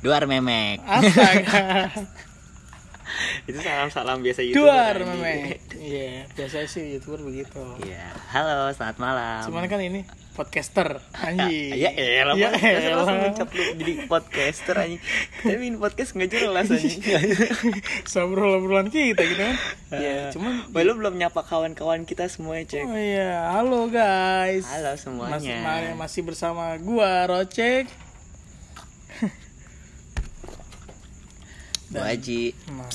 Duar memek. Astaga. Itu salam-salam biasa YouTuber. Duar anjing. memek. Iya, biasa sih youtuber begitu. Iya. Halo, selamat malam. Cuman kan ini podcaster anjing. Ya elah, ya ya elah. langsung mencap lu jadi podcaster anjing. Tapi ini podcast nggak jelas anjing. Obrolan-obrolan kita gitu kan. Ya, cuman Wah, lu belum nyapa kawan-kawan kita semua, Cek. Oh iya, halo guys. Halo semuanya. masih bersama gua Rocek. Bu Aji. Nah,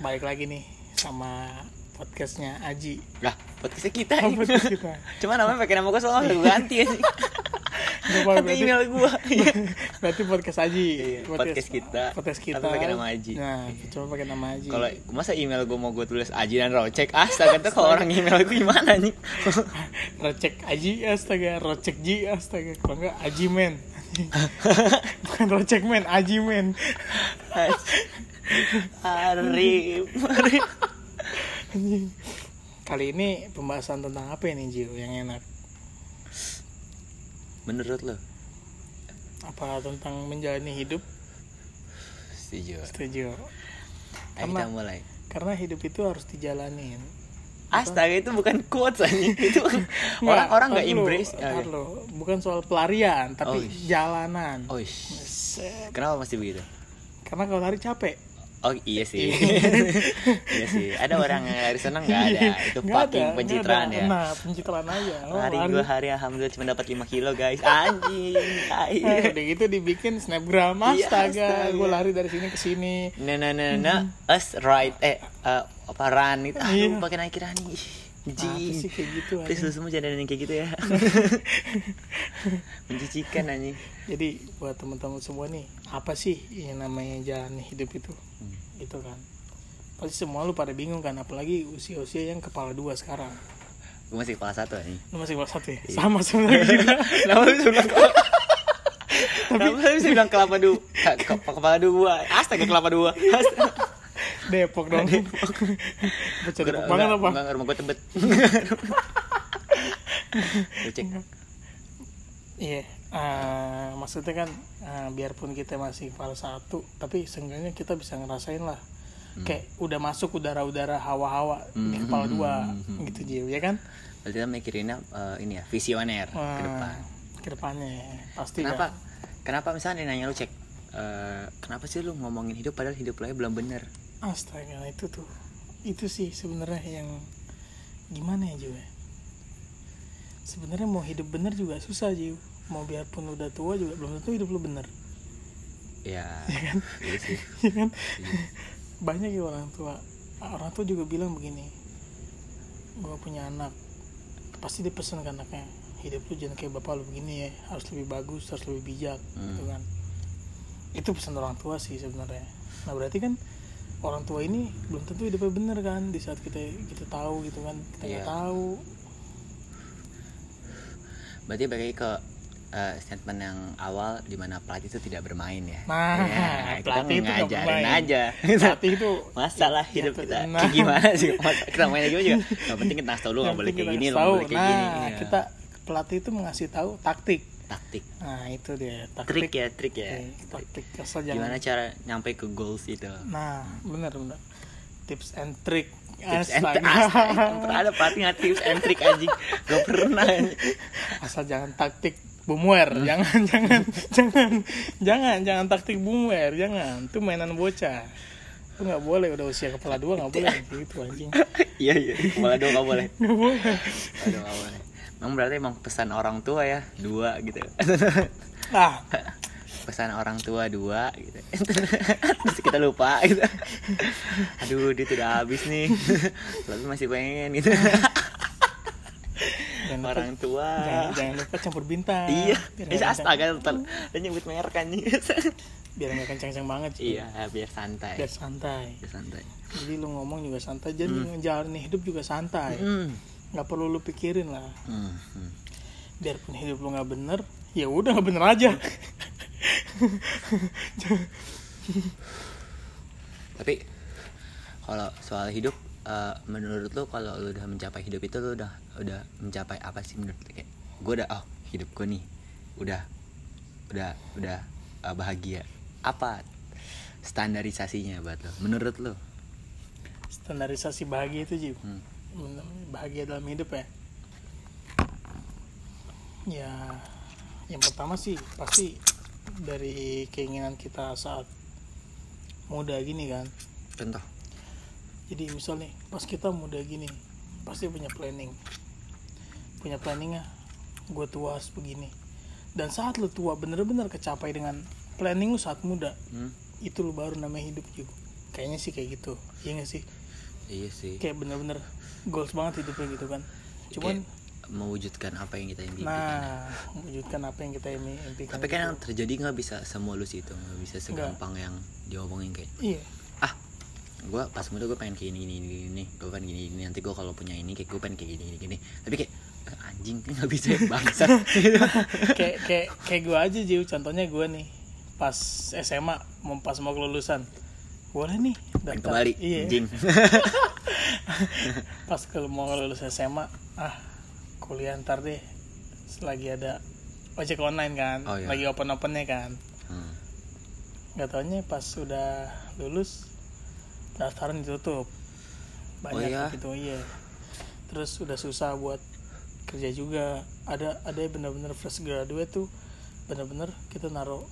balik lagi nih sama podcastnya Aji. Lah, podcastnya kita Oh, podcast kita. Cuma namanya pakai nama gua soalnya gue ganti apa-apa, Ganti berarti- email gua. Berarti podcast Aji. Iya, podcast kita. Podcast kita. Tapi pakai nama Aji. Nah, coba pakai nama Aji. Kalau masa email gue mau gue tulis Aji dan Rocek, astaga tuh kalau orang email gue gimana nih? Rocek Aji astaga, Rocek Ji astaga. Kalau enggak Aji Men. Bukan Rocek Men, Aji Men. Arif. Kali ini pembahasan tentang apa ini Jiu yang enak? Menurut lo? Apa tentang menjalani hidup? Setuju. Setuju. Karena- kita mulai. Karena hidup itu harus dijalanin. Astaga itu bukan quotes aja. Itu orang-orang nggak embrace. tar dulu. Bukan soal pelarian, tapi Oh, jalanan. Oh, kenapa masih begitu? Karena kalau lari capek. Oh iya sih, iya sih. Ada orang yang lari senang nggak ada. Itu Nggak fucking ada, pencitraan ya. Nah, pencitraan aja. Oh, Lari lari. dua hari alhamdulillah cuma dapat 5 kilo guys. Anjing. tai. Eh, udah gitu dibikin snapgram Iya, astaga, astaga. gue lari dari sini ke sini. Nah nah nah nah, us right eh eh, apa run itu. Aduh, Iya. pakai naik kirani. Anjing. sih kayak gitu Please lu semua jangan ada yang kayak gitu ya. Menjijikan anjing. Jadi buat teman-teman semua nih, apa sih yang namanya jalan hidup itu? Hmm. Gitu kan. Pasti semua lu pada bingung kan, apalagi usia-usia yang kepala dua sekarang. Gue masih kepala satu anjing. Lu masih kelas satu ya? Iya. Sama sebenarnya kita. Kenapa bisa bilang kelapa? Kenapa bisa bilang kelapa dua? Ke, ke- kepala dua. Astaga kelapa dua. Astaga. Depok dong. Baca Depok banget apa? Enggak, rumah gue tebet. Cek. Iya, eh, maksudnya kan eh, biarpun kita masih kepala satu, tapi seenggaknya kita bisa ngerasain lah. Kayak udah masuk udara-udara hawa-hawa di Hmm, kepala hmm, dua, hmm, hmm. gitu Jiu, ya kan? Berarti kita mikirinnya eh, ini ya, visioner ke Eh, depan. Ke depannya pasti Kenapa? kan. Kenapa misalnya nanya lu cek? eh, kenapa sih lu ngomongin hidup padahal hidup lu belum bener? Astaga, itu tuh, itu sih sebenarnya yang gimana ya Jiu? ya? Sebenarnya mau hidup bener juga susah Jiu. Mau biarpun udah tua juga belum tentu hidup lu bener, Ya, iya sih. ya kan? Iya. banyak ya orang tua orang tua juga bilang begini gue punya anak pasti dia pesen ke anaknya hidup lu jangan kayak bapak lu begini ya harus lebih bagus harus lebih bijak Hmm. gitu kan itu pesan orang tua sih sebenarnya nah berarti kan orang tua ini belum tentu hidupnya bener kan di saat kita kita tahu gitu kan kita nggak Iya. tahu Berarti lagi ke eh, statement yang awal di mana pelatih itu tidak bermain ya. Nah, Ya, kita pelatih itu nggak ngajarin aja. pelatih itu Masalah Ya, hidup kita nah. kayak gimana sih? Masa kita mainnya gimana juga? Yang penting kita tau lu nggak boleh kayak kita gini, nggak tahu. boleh kayak nah gini. Iya. kita pelatih itu mengasih tahu taktik taktik, nah itu dia taktik trik ya, trik ya. Eh, taktik asal jangan Gimana cara nyampe ke goals itu? Nah, benar benar. Tips and trick. Tips and Astaga. ada nggak tips and trick anjing. Gak pernah. Asal jangan taktik bumwer. Jangan jangan jangan jangan jangan taktik bumwer. Jangan. Itu mainan bocah. Itu nggak boleh udah usia kepala dua nggak boleh gitu anjing. Iya iya, kepala dua nggak boleh. Nggak boleh. Aduh nggak boleh. Emang berarti emang pesan orang tua ya dua gitu. Ah, pesan orang tua dua gitu terus kita lupa gitu aduh dia udah habis nih tapi masih pengen gitu jangan lupa, orang tua jangan, jangan lupa campur bintang. iya bisa astaga total dan nyebut merek kan biar nggak kencang-kencang banget. cuy. iya biar santai Biar santai. biar santai Jadi lu ngomong juga santai. Jadi ngejalanin hidup juga santai. hmm. Nggak perlu lu pikirin lah. Hmm. hmm. biarpun hidup lu nggak bener ya udah nggak bener aja tapi kalau soal hidup eh, menurut lu kalau lu udah mencapai hidup itu lu udah udah mencapai apa sih menurut lu kayak gue udah oh hidup gue nih udah udah udah uh, bahagia apa standarisasinya buat lo menurut lo standarisasi bahagia itu Jiu Hmm. Bahagia dalam hidup ya? Ya yang pertama sih pasti dari keinginan kita saat muda gini kan? Contoh. Jadi misal nih pas kita muda gini pasti punya planning. Punya planningnya gue tua harus begini dan saat lu tua bener-bener kecapai dengan planning lu saat muda Hmm? itu lu baru namanya hidup juga. Kayaknya sih kayak gitu. Iya gak sih iya sih. Kayak bener-bener goals banget hidupnya gitu kan. Cuman Kayak mewujudkan apa yang kita impikan. Nah mewujudkan apa yang kita impikan tapi kan gitu. yang terjadi nggak bisa semulus itu nggak bisa segampang yang diomongin kayak iya. Ah gue pas muda gue pengen kayak gini gini gini, gini. gue pengen gini gini nanti gue kalau punya ini kayak gue pengen kayak gini gini, gini. tapi kayak "Eh, anjing nggak bisa bangsa kayak kayak kayak gue aja Jiu. Contohnya gue nih pas SMA mau pas mau kelulusan. Boleh nih daftar kembali iya. anjing. Pas ke mau lulus SMA ah kuliah ntar deh lagi ada ojek online kan Oh, iya. lagi open opennya kan. Hmm. nggak taunya pas sudah lulus daftaran ditutup. Banyak Oh, iya? gitu iya. Terus udah susah buat kerja juga. Ada ada bener-bener fresh graduate tuh bener-bener kita naruh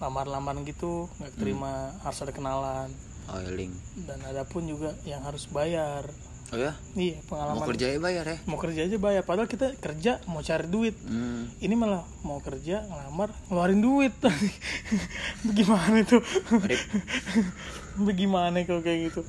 lamar-lamar gitu nggak terima harus ada kenalan. Oh ya link dan ada pun juga yang harus bayar. Oh ya? Iya mau pengalaman kerja ya bayar ya? Mau kerja aja bayar. Padahal kita kerja mau cari duit. Hmm. ini malah mau kerja ngelamar ngeluarin duit. Bagaimana itu? Bagaimana kalau kayak gitu?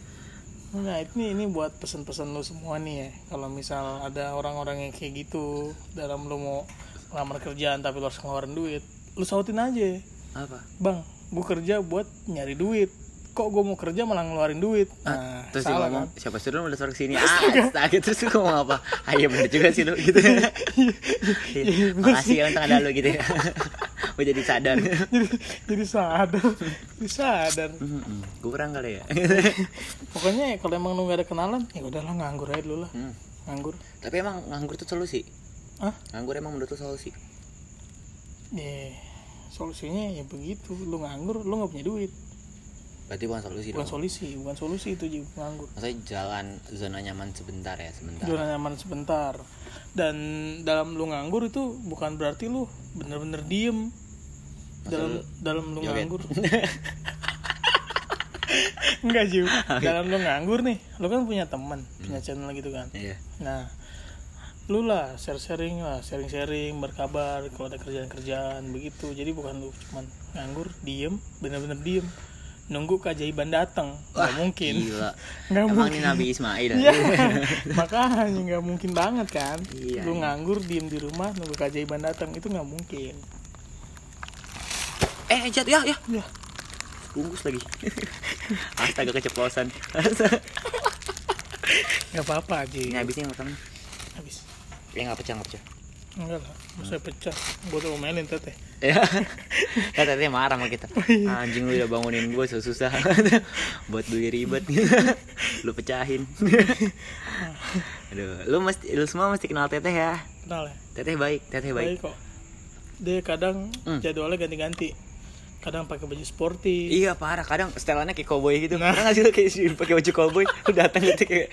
Nah ini ini buat pesan-pesan lu semua nih ya. Kalau misal ada orang-orang yang kayak gitu dalam lu mau ngelamar kerjaan tapi lu harus ngeluarin duit lu sautin aja apa? Bang gue kerja buat nyari duit. Kok gue mau kerja malah ngeluarin duit? Nah terus salah ngomong kan? Siapa suruh udah suruh ke sini ah astaga terus gue ngomong apa? Ah iya bener juga sih lu gitu. Iya, Iya, bener makasih ya untuk ada lu gitu ya. Gue jadi sadar. Jadi jadi sadar jadi sadar. Gue kurang kali ya. Pokoknya ya, kalau emang lu gak ada kenalan ya udahlah nganggur aja dulu lah. Hmm. nganggur. Tapi emang nganggur tuh solusi? Ah nganggur emang menurut lu solusi? Ya solusinya ya begitu. Lu nganggur lu nggak punya duit. Berarti bukan solusi bukan dong. solusi bukan solusi itu juga nganggur. Maksudnya jalan zona nyaman sebentar ya sebentar. Zona nyaman sebentar. Dan dalam lu nganggur itu bukan berarti lu bener-bener diem. Dalam dalam lu joget? nganggur. Enggak Jiu dalam lu nganggur nih lu kan punya teman punya channel gitu kan. Iya. Nah, lu lah share-sharing lah, sharing-sharing, berkabar kalau ada kerjaan-kerjaan begitu. Jadi bukan lu cuman nganggur, diem, bener-bener diem, nunggu keajaiban datang. Nggak mungkin. gila Nggak emang mungkin. ini Nabi Ismail Iya, makanya nggak mungkin banget kan. Iya, lu iya. nganggur, diem di rumah, nunggu keajaiban datang itu nggak mungkin. eh jatuh ya ya Ya, bungkus lagi astaga keceplosan nggak apa-apa aja. ini habisnya yang pertama Habis. Ya nggak pecah nggak pecah Enggak lah, masa pecah. Gue tuh omelin teteh. ya kan tadi marah sama kita anjing lu udah bangunin gue susah buat beli ribet lu pecahin aduh lu mesti lu semua mesti kenal teteh ya Kenal ya? teteh baik teteh Baik baik kok. Dia kadang Hmm. jadwalnya ganti-ganti. Kadang pakai baju sporty. Iya parah, kadang setelannya kayak cowboy gitu. Nah. Nggak sih lu kayak pakai baju cowboy, lu datang gitu kayak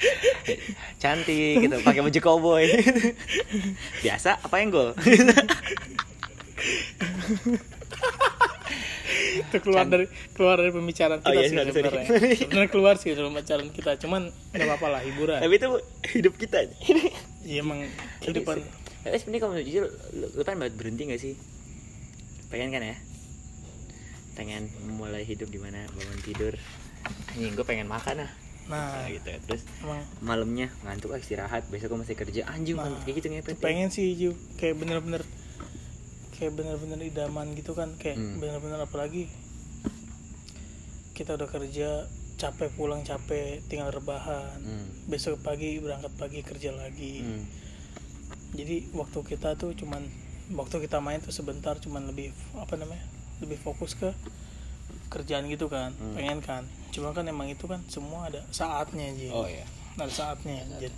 cantik gitu, pakai baju cowboy. Biasa apa yang gol? itu keluar dari keluar dari pembicaraan kita Oh, iya, sih sorry, sorry. sebenarnya keluar sih dari pembicaraan kita cuman nggak apa-apa lah hiburan Tapi itu hidup kita. iya emang kehidupan Tapi sebenarnya kalau jujur, lu, lu kan buat berhenti gak sih? Pengen kan ya? Pengen mulai hidup di mana bangun tidur. Anjing, gue pengen makan ah. nah Nah, gitu. Terus emang malamnya ngantuk ah, istirahat, besok gue masih kerja. Anjing, Nah, kayak gitu ngepet. pengen sih Ju kayak bener-bener kayak bener-bener idaman gitu kan kayak Hmm. bener-bener apalagi kita udah kerja capek pulang capek tinggal rebahan Hmm. besok pagi berangkat pagi kerja lagi Hmm. jadi waktu kita tuh cuman waktu kita main tuh sebentar cuman lebih apa namanya lebih fokus ke kerjaan gitu kan Hmm. pengen kan. Cuma kan emang itu kan semua ada saatnya aja Oh iya. ada saatnya jadi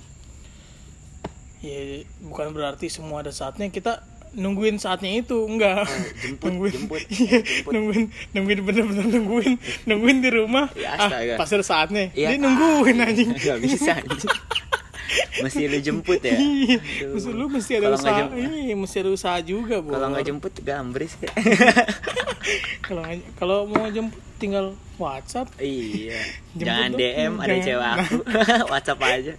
ya bukan berarti semua ada saatnya. Kita nungguin saatnya itu enggak. Oh, jemput, nungguin. jemput, iya, jemput. nungguin nungguin bener-bener nungguin. Nungguin di rumah. Ya, ah pas ada saatnya. Iya, dia nungguin ah, anjing. Nggak bisa anjing. Mesti lu jemput ya Iya, Aduh. maksud lu mesti ada nggak usaha, jem- iya, mesti ada usaha juga, bu. kalau nggak jemput gambris ya kalau kalau mau jemput tinggal WhatsApp. iya Jemput jangan dong. DM ada Jangan. cewek aku WhatsApp aja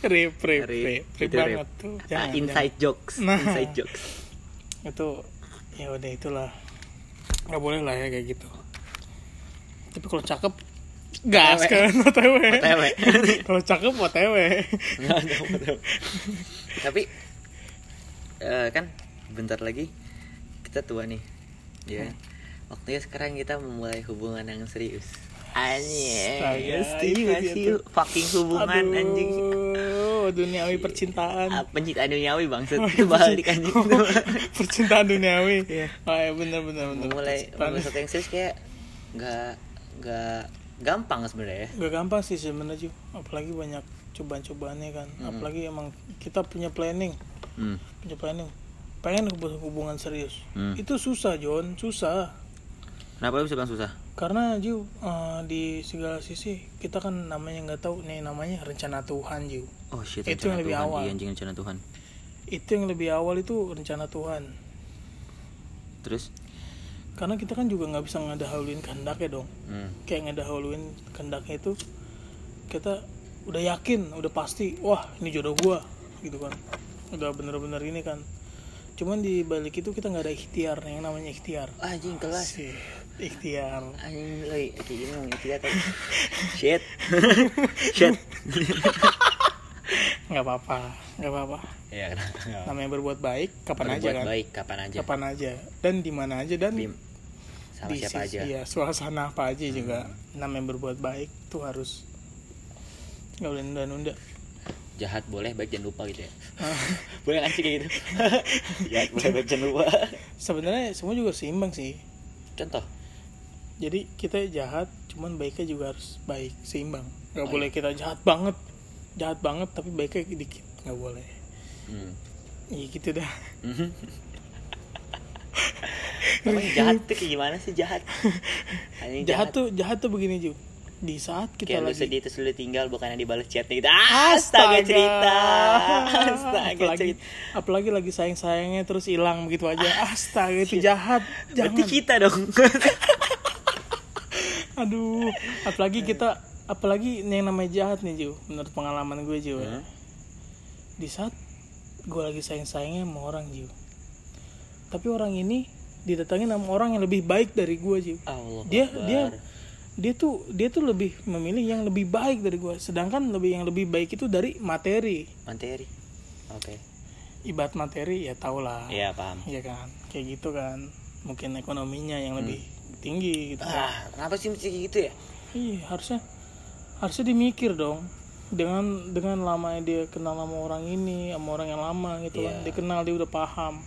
Rip, rip, Rip, rip, banget tuh. Ah, Jangan, inside jokes Nah. inside jokes jangan. Itu ya udah itulah. Nggak boleh lah ya kayak gitu. Tapi kalau cakep gas kan OTW. OTW. kalau cakep OTW. Tapi eh, kan bentar lagi kita tua nih ya Hmm. waktunya sekarang kita memulai hubungan yang serius anjing setuju itu gak dia sih tuh. fucking hubungan Aduh, anjing duniawi percintaan. Ah, pencipta duniawi bangsat Oh, itu balik anjing percintaan duniawi. Iya. Oh, ya benar. memulai Percintaan. memulai sesuatu yang serius kayak nggak nggak gampang sebenarnya ya Gak gampang sih sebenarnya Ju. apalagi banyak cobaan-cobaannya kan Mm-mm. apalagi emang kita punya planning hmm. punya planning pengen hubungan serius Hmm. itu susah John susah kenapa bisa bilang susah karena Ju eh, di segala sisi kita kan namanya nggak tahu nih namanya rencana Tuhan Ju oh shit Itu yang lebih Tuhan. awal. iya anjing rencana Tuhan itu yang lebih awal itu rencana Tuhan terus karena kita kan juga nggak bisa ngedahuluin kehendaknya dong. Hmm. kayak ngedahuluin kehendaknya itu kita udah yakin udah pasti wah ini jodoh gua gitu kan. Udah bener-bener ini kan. Cuman di balik itu kita nggak ada ikhtiar yang namanya ikhtiar. Anjing kelas. Sih ikhtiar. Anjing lagi kayak gini mau ngeliat tadi. Shit. Shit. Nggak apa-apa nggak apa-apa. Ya namanya berbuat baik kapan aja Berbuat kan? baik kapan aja. Kapan aja. Dan di mana aja dan Di- sama di siapa sisi- aja. iya, suasana apa aja juga. Namanya berbuat baik tuh harus nggak boleh nunda-nunda. Jahat boleh baik jangan lupa gitu ya. Ah, boleh nggak sih kayak gitu? Jahat boleh baik jangan lupa. Sebenarnya semua juga seimbang sih. Contoh? Jadi kita jahat cuman baiknya juga harus baik seimbang. Nggak Oh, boleh kita jahat banget. Jahat banget tapi baiknya dikit. Nggak boleh. Hmm. iya gitu dah Emang jahat tuh kayak gimana sih? Jahat. Anjing jahat tuh jahat tuh begini juga di saat kita kayak lu lagi sedih terus lu tinggal bukannya dibalas chatnya gitu. Astaga cerita. Astaga apalagi cerita. apalagi lagi sayang sayangnya terus hilang begitu aja. Astaga itu jahat. Berarti jangan. kita dong. Aduh. Apalagi kita apalagi yang namanya jahat nih Ju. Menurut pengalaman gue Ju ya. Hmm. di saat gue lagi sayang sayangnya sama orang Ju tapi orang ini didatangin sama orang yang lebih baik dari gue Allah dia Akbar. dia dia tuh dia tuh lebih memilih yang lebih baik dari gue sedangkan lebih yang lebih baik itu dari materi. Materi? Oke. Ibarat materi ya tau lah. Iya paham. Iya kan? Kayak gitu kan. Mungkin ekonominya yang lebih tinggi gitu kan. ah kenapa sih mesti gitu ya? Iya harusnya harusnya dimikir dong. Dengan dengan lamanya dia kenal sama orang ini sama orang yang lama gitu kan. Iya. dia kenal dia udah paham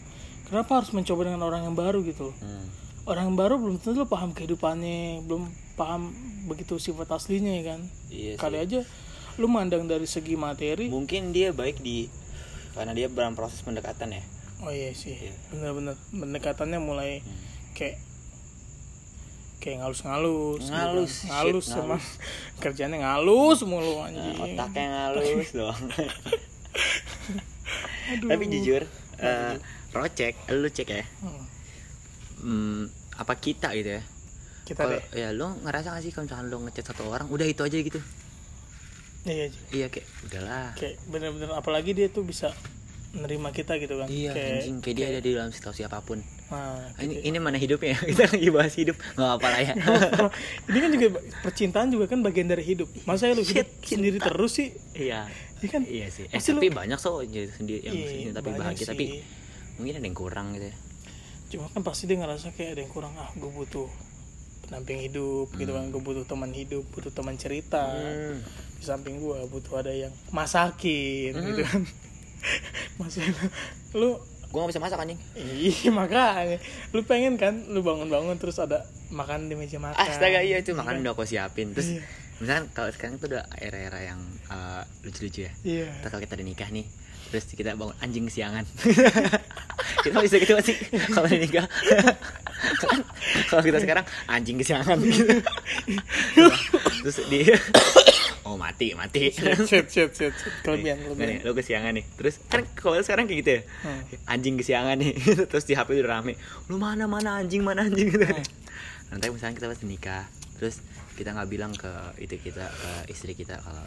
kenapa harus mencoba dengan orang yang baru gitu hmm. orang yang baru belum tentu lo paham kehidupannya belum paham begitu sifat aslinya ya kan iya sih. kali aja lu mandang dari segi materi mungkin dia baik di karena dia dalam proses pendekatan ya oh iya sih Iya. bener-bener pendekatannya mulai Hmm. kayak kayak ngalus-ngalus gitu kan. Ngalus, shit, ngalus sama ngalus. kerjanya ngalus mulu Nah, anjing otaknya ngalus doang tapi jujur eh, rocek lu cek ya. Hmm, hmm, apa kita gitu ya? Kita kalau deh. ya lu ngerasa gak sih kalau misalkan lu ngechat satu orang udah itu aja gitu? Iya iya kayak udahlah. Kayak bener-bener apalagi dia tuh bisa menerima kita gitu kan. Iya kayak, anjing kayak dia ada di dalam situasi apa pun. Nah, Ah, ini ini mana hidupnya? Kita lagi bahas hidup. Nggak apa lah ya. Ini kan juga percintaan juga kan bagian dari hidup. Masa lu hidup Shit, sendiri terus sih? Iya. Iya kan? Iya sih. Eh lu- tapi banyak so jadi sendiri yang Iya, sendiri tapi bahagia sih. tapi mungkin ada yang kurang gitu ya. Cuma kan pasti dia ngerasa kayak ada yang kurang ah gue butuh pendamping hidup gitu kan. Gue butuh teman hidup butuh teman cerita Hmm. di samping gue butuh ada yang masakin Hmm. gitu kan. Masakin lu gua nggak bisa masak anjing. Iya makanya. Lu pengen kan lu bangun-bangun terus ada makan di meja makan. Astaga iya itu makan udah aku siapin. Terus Iya. misalkan kalau sekarang tuh udah era-era yang eh, lucu-lucu ya. Iya. Ntar kalau kita udah nikah nih terus kita bangun anjing kesiangan kita bisa gitu masih kalau nikah kan kalau kita sekarang anjing kesiangan gitu. terus di oh mati mati Shit, shit, shit, shit. Kelebihan, kelebihan. lo kesiangan nih terus kan kalau sekarang kayak gitu ya Hmm. anjing kesiangan nih terus di HP udah rame lu mana mana anjing mana anjing gitu Hmm. nanti misalnya kita pas nikah terus kita nggak bilang ke itu kita ke istri kita kalau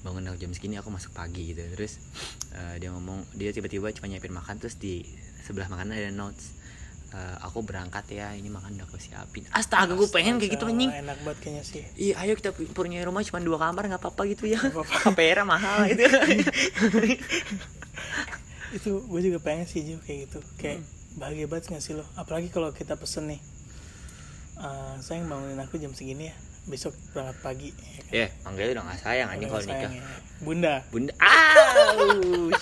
bangun jam segini aku masuk pagi gitu terus eh, dia ngomong dia tiba-tiba cuma nyiapin makan terus di sebelah makanan ada notes eh, aku berangkat ya ini makan udah aku siapin astaga gue pengen kayak gitu anjing Enak banget kayaknya sih. Iya, ayo kita punya rumah cuma dua kamar nggak apa-apa gitu ya. KPR mahal gitu. Itu gue juga pengen sih Ju kayak gitu. Kayak Hmm. bahagia banget gak sih lo? Apalagi kalau kita pesen nih. eh sayang bangunin aku jam segini ya. Besok berangkat pagi. Ya kan? Ya, manggilnya udah nggak sayang anjing kalau nikah. ya. Bunda. Bunda, ah,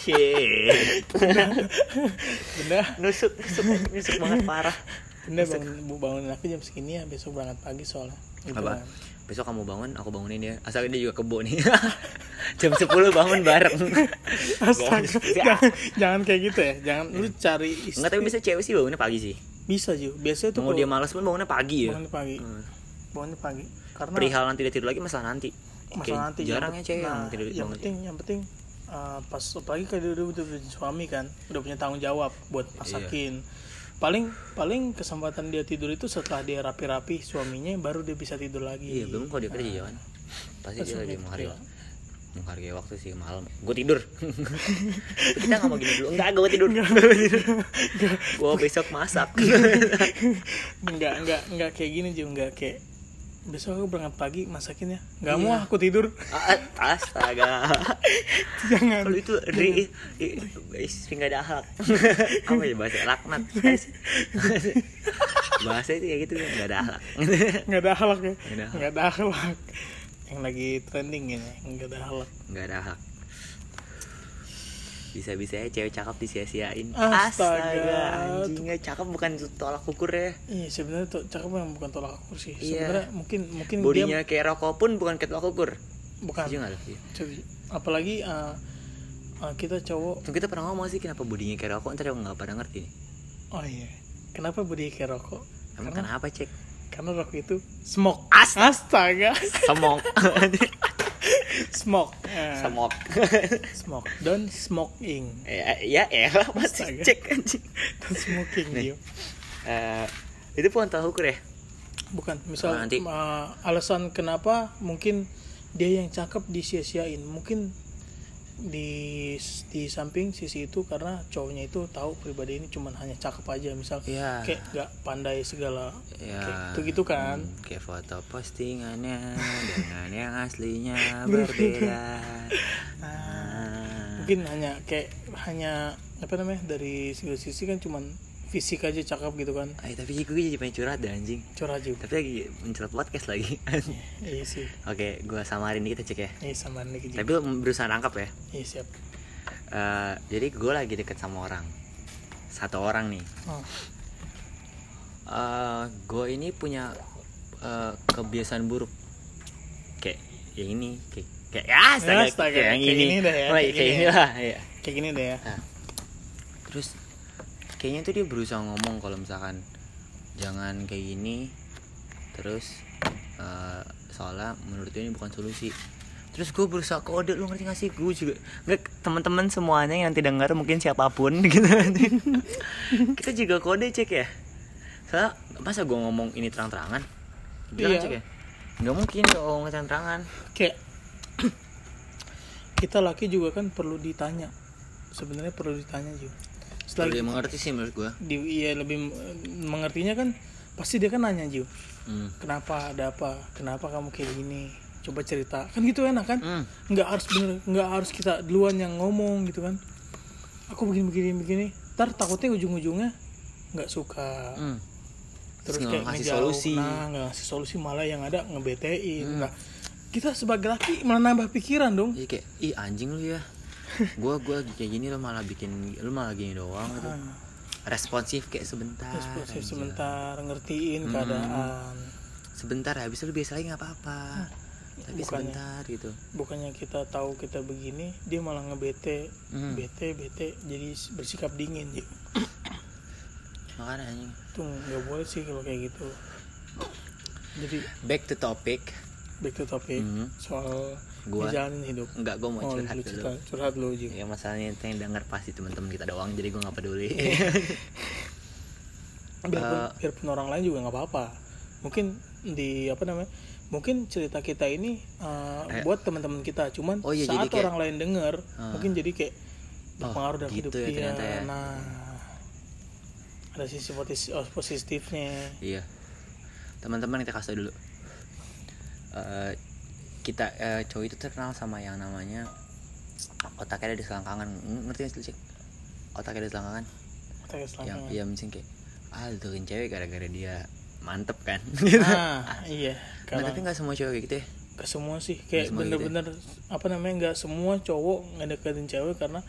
shit. Bunda. nusuk, nusuk, nusuk banget parah. Bunda bangun, bangunin aku jam segini ya. Besok berangkat pagi soalnya. Gitu Apa? kan. Besok kamu bangun, aku bangunin dia. Asal dia juga kebo nih. Jam 10 bangun bareng. Astaga, Ya. jangan, jangan kayak gitu ya. Jangan lu cari istri. Enggak tapi bisa cewek sih bangunnya pagi sih. Bisa Ju. Biasanya tuh Mau dia malas pun bangunnya pagi ya. bangunnya pagi. Hmm. Bangunnya pagi. Karena Perihal nanti dia tidur lagi masalah nanti. masalah Kayak nanti jarang ya cewek nah, yang tidur yang penting yang penting uh, pas apalagi kalau dia udah, udah punya suami kan udah punya tanggung jawab buat Iya. masakin paling paling kesempatan dia tidur itu setelah dia rapi-rapi suaminya baru dia bisa tidur lagi Iya, belum kalau dia kerja kan. Pasti Pas dia lagi menghargai kerja. menghargai waktu sih malam. Gue tidur. Kita nggak mau gini dulu. Enggak, gue tidur. gue besok masak. nggak nggak nggak kayak gini juga nggak kayak besok aku berangkat pagi masakin ya nggak Iya. mau aku tidur Ah, Astaga. jangan Kalau itu ri, istri nggak ada akhlak. Apa ya bahasa laknat? bahasa itu ya gitu nggak ada akhlak. nggak ada halak ya Nggak ada akhlak. yang lagi trending ini nggak ada halak nggak ada akhlak. Bisa-bisa ya cewek cakep disia-siain. Astaga. anjingnya cakep bukan tolak ukur ya. iya sebenarnya tuh cakep yang bukan tolak ukur sih Iya. sebenarnya mungkin mungkin Bodinya dia kayak rokok pun bukan kayak tolak ukur. bukan Setuju? Iya. Apalagi uh, uh, kita cowok Tuh, kita pernah ngomong sih kenapa bodinya kayak rokok ntar nggak pada ngerti nih. oh iya kenapa body kayak rokok Emang karena kenapa cek? karena rokok itu smoke As- astaga Semok. smoke Eh, Semok. smoke don't smoking ya ya elah masih Astaga. cek anjing. don't smoking Nih. Gio. Eh, itu tolak ukur ya? bukan misal Oh, nanti. uh, alasan kenapa mungkin dia yang cakep disia-siain mungkin di di samping sisi itu karena cowoknya itu tahu pribadi ini cuman hanya cakep aja misal Iya. kayak nggak pandai segala Ya. kayak itu gitu kan Hmm, kayak foto postingannya dengan yang aslinya berbeda. Ah. mungkin hanya kayak hanya apa namanya dari segala sisi kan cuman fisik aja cakep gitu kan Ay, tapi gue jadi pengen curhat deh anjing. curhat juga Tapi lagi mencerat podcast lagi. iya sih Oke, gue samarin dikit ya cek ya. iya sama nih Tapi lo berusaha nangkap ya. iya siap Eh, jadi gue lagi deket sama orang. Satu orang nih. oh, eh gue ini punya eh, kebiasaan buruk kayak yang ini kayak kayak ya astaga, astaga, kayak yang kayak ini, ini dah ya, Oh, kayak kayak gini ini ya. lah ya. kayak gini deh ya terus kayaknya tuh dia berusaha ngomong kalau misalkan jangan kayak gini. Terus eh, soalnya menurut dia ini bukan solusi. Terus gue berusaha kode lu ngerti gak sih? Gue juga nggak teman-teman semuanya yang tidak dengar mungkin siapa pun gitu. Kita juga kode cek ya. Soalnya masa gue ngomong ini terang-terangan? Bilang Iya. cek ya? Nggak mungkin kalau ngomong terang-terangan. Kayak kita laki juga kan perlu ditanya. Sebenarnya perlu ditanya juga setelah dia mengerti sih menurut gue di iya lebih mengertinya kan pasti dia kan nanya Ju hmm. kenapa ada apa kenapa kamu kayak gini coba cerita kan gitu enak kan Hmm. nggak harus bener nggak harus kita duluan yang ngomong gitu kan aku begini begini begini ntar takutnya ujung-ujungnya nggak suka Hmm. terus nggak kayak ngasih ngejauh. solusi. nah nggak ngasih solusi malah yang ada ngebetein Hmm. nah kita sebagai laki malah nambah pikiran dong Jadi kayak ih anjing lu ya gua gua kayak gini lo malah bikin lu malah gini doang gitu Ah, responsif kayak sebentar responsif aja. sebentar ngertiin Hmm. keadaan sebentar habis itu biasa lagi nggak apa-apa tapi bukannya sebentar gitu bukannya kita tahu kita begini dia malah ngebete Hmm. bete bete jadi bersikap dingin Ji. makanya anjing itu nggak boleh sih kalau kayak gitu jadi back to topic back to topic Mhm. soal Gua- ngejalanin hidup enggak gue mau oh curhat lu dulu curhat, curhat lu Ji. ya masalahnya itu yang denger pasti teman-teman kita doang jadi gue nggak peduli biarpun, Eh. biarpun orang lain juga nggak apa-apa mungkin di apa namanya mungkin cerita kita ini uh, Eh. buat teman-teman kita cuman Oh iya, saat kayak- orang lain denger Ah. mungkin jadi kayak Oh, berpengaruh dalam gitu hidup ya dia ya. nah ada sisi oh, positifnya Iya. Teman-teman kita kasih dulu. Eh, kita eh, cowok itu terkenal sama yang namanya otaknya ada di selangkangan. Ng- Ngerti gak sih? Otaknya ada di selangkangan. Otak Yang selangkangan. ya mungkin kayak ah deketin cewek gara-gara dia mantep kan. nah iya Nah, tapi nggak semua cewek kayak gitu ya. Gak semua sih Nggak kayak semua gitu ya? bener-bener apa namanya nggak semua cowok ngedeketin cewek karena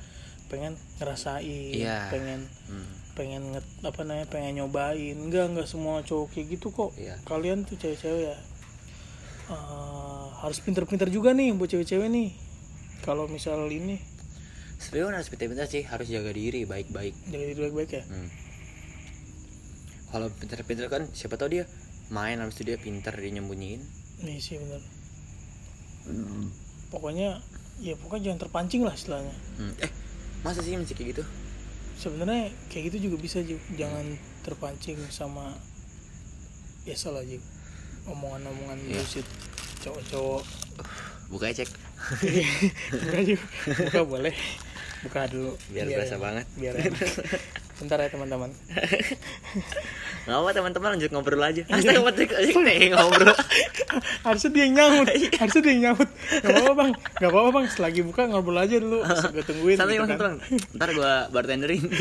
pengen ngerasain Iya. pengen Hmm. pengen nge, apa namanya pengen nyobain enggak enggak semua cowok kayak gitu kok Iya. kalian tuh cewek-cewek ya eh, harus pinter-pinter juga nih buat cewek-cewek nih kalau misal ini Sebenarnya harus pintar-pintar sih, harus jaga diri baik-baik. jaga diri baik-baik ya Hmm. Kalau pintar-pintar kan siapa tahu dia main habis itu dia pintar dia nyembunyiin. nih sih bener pokoknya ya pokoknya jangan terpancing lah istilahnya Hmm. Eh, masa sih mesti kayak gitu? sebenarnya kayak gitu juga bisa juga jangan terpancing sama biasalah juga omongan-omongan Iya. bullshit cowok-cowok Buka cek. buka juga buka boleh buka dulu Biar berasa enak. banget. biar bentar ya teman-teman Gak apa teman-teman lanjut ngobrol aja. Nih ngobrol. harusnya dia nyaut Iya. harusnya dia yang nyaut gak apa-apa bang gak apa-apa bang selagi buka ngobrol aja dulu gue tungguin Santai gitu bang, kan. Ntar gua bartenderin.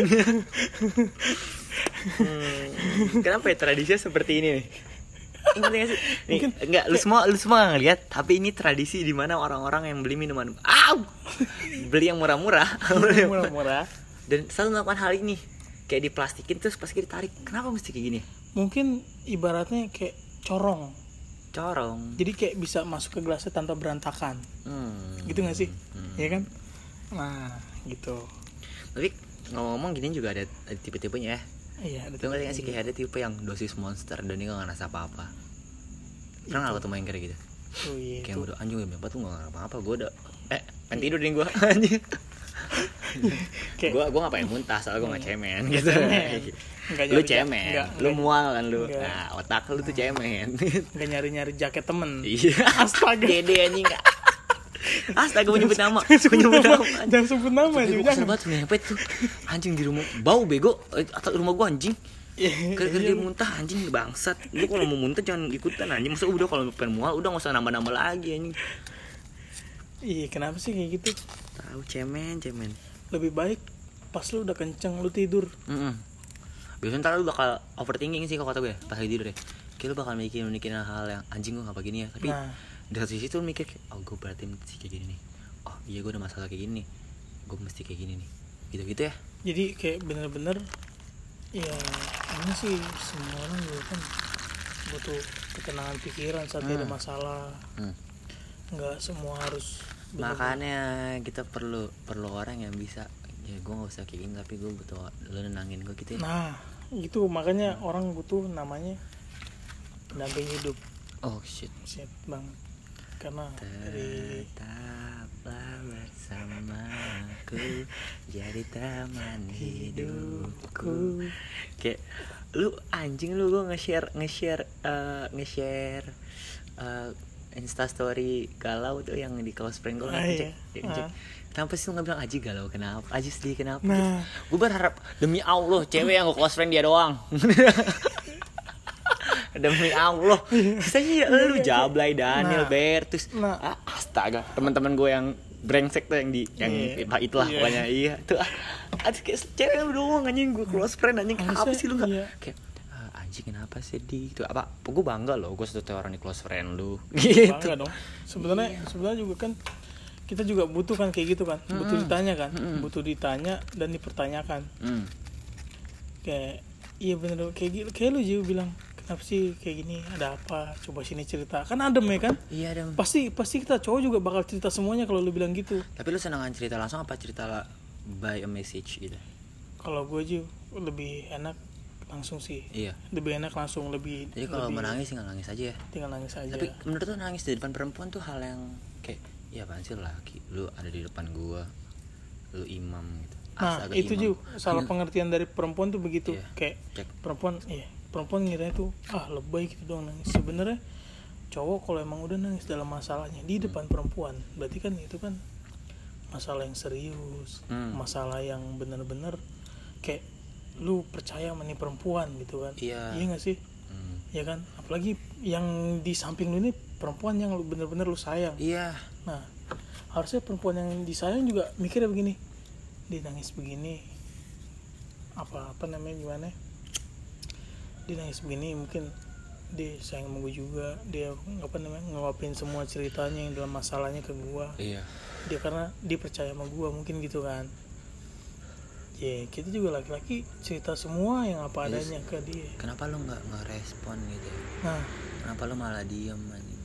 hmm, kenapa ya tradisinya seperti ini nih? Ngerti gak sih? Nih, enggak, lu semua lu semua ngeliat, tapi ini tradisi di mana orang-orang yang beli minuman, au, beli yang murah-murah, murah-murah dan selalu melakukan hal ini, kayak diplastikin terus pas ditarik. Kenapa mesti kayak gini? mungkin ibaratnya kayak corong Corong. jadi kayak bisa masuk ke gelasnya tanpa berantakan Hmm. gitu gak sih Hmm. Iya kan nah gitu Tapi ngomong-ngomong gini juga ada, ada tipe-tipenya ya. Iya ngerti gak sih kayak ada tipe yang dosis monster dan dia gak ngerasa apa-apa. Pernah gak ketemu yang kayak gitu? tuh iya Kayak udah anjing apa tuh gak ngerasa apa-apa Gue udah Eh pengen tidur nih gue anjing. Kayak Gue gue ngapain muntah soalnya gue gak cemen gitu. Cemen. Nggak Lu nyari- cemen nggak- Lu nggak- mual kan lu. nggak. Nah otak lu tuh cemen. Nggak nyari-nyari jaket temen. Iya. Astaga. Gede anjing Astaga gue nyebut nama. Jangan Gue sebut nyebut nama, jangan sebut nama kesel jangan. tuh ngepet tuh Anjing di rumah. Bau bego. Eh, Atau rumah gue anjing. Iya, Gara-gara dia muntah anjing bangsat. Lu kalau mau muntah jangan ikutan anjing. Masa udah kalau pengen mual udah gak usah nambah-nambah lagi anjing. Iya, kenapa sih kayak gitu? Tahu cemen cemen. Lebih baik pas lu udah kenceng lu tidur. Mm Biasanya ntar lu bakal overthinking sih kalau kata gue Pas lagi tidur ya Kayak lu bakal mikirin mikirin hal yang anjing gue gak begini ya. Tapi Nah, di satu sisi tuh mikir Oh gue berarti mesti kayak gini nih Oh iya gue ada masalah kayak gini nih Gue mesti kayak gini nih Gitu-gitu ya jadi kayak bener-bener ya ini sih semua orang juga kan butuh ketenangan pikiran saat dia ada Hmm. masalah. Hmm. Nggak semua harus bener-bener- Makanya kita perlu perlu orang yang bisa ya gue nggak usah kayak gini tapi gue butuh lu nenangin gue gitu ya Nah, itu makanya orang butuh namanya pendamping hidup. oh shit Shit banget. Karena dari tetaplah bersamaku jadi teman hidupku kayak lu anjing lu gue nge-share nge-share eh, nge-share eh, Insta story galau tuh yang di close friend gue Ah, iya. Ah. Kenapa sih lu gak bilang Aji galau kenapa? Aji sedih kenapa? Nah. Gue berharap demi Allah cewek yang gue close friend dia doang. demi Allah. Saya lu Jablay Daniel Nah. Bertus. Nah. Ah, astaga, teman-teman gue yang brengsek tuh yang di yang Iya. Pak itulah Iya. pokoknya iya tuh ah, kayak cewek lu doang anjing gue close friend anjing apa sih lu nggak iya. kayak "Ah, anjing kenapa sedih itu apa gue bangga loh gue satu orang di close friend lu gitu bangga dong. Sebenarnya sebenarnya juga kan kita juga butuh kan kayak gitu kan. Butuh ditanya kan. Mm-mm. Butuh ditanya dan dipertanyakan. Hmm. kayak iya bener dong. kayak gitu kayak lu juga bilang apa sih kayak gini? Ada apa? Coba sini cerita. Kan adem ya kan? Iya dong pasti pasti kita cowok juga bakal cerita semuanya kalau lu bilang gitu. Tapi lu senangan cerita langsung apa cerita la- by a message gitu? Kalau gue aja lebih enak langsung sih. Iya. Lebih enak langsung lebih jadi kalau lebih menangis tinggal nangis aja ya. Tinggal nangis aja. Tapi menurut lu nangis di depan perempuan tuh hal yang kayak ya apaan sih laki? Lu ada di depan gua. Lu imam gitu. Nah itu imam. juga salah pengertian dari perempuan tuh begitu. Iya. kayak Cek. perempuan iya perempuan ngiranya tuh ah lebay gitu dong nangis sebenarnya cowok kalau emang udah nangis dalam masalahnya di depan perempuan berarti kan itu kan masalah yang serius Hmm. masalah yang bener-bener kayak lu percaya sama nih perempuan gitu kan Iya. iya gak sih Hmm. ya kan apalagi yang di samping lu ini perempuan yang lu bener-bener lu sayang iya Nah, harusnya perempuan yang disayang juga mikirnya begini. Dia nangis begini. Apa apa namanya gimana? Dia nangis begini mungkin dia sayang sama gue juga. Dia apa namanya ngeluapin semua ceritanya yang dalam masalahnya ke gua. iya Dia karena dia percaya sama gua mungkin gitu kan. Ya, kita juga laki-laki cerita semua yang apa Yes. adanya ke dia. kenapa lu nggak nggak respon gitu Nah, kenapa lu malah diem anjing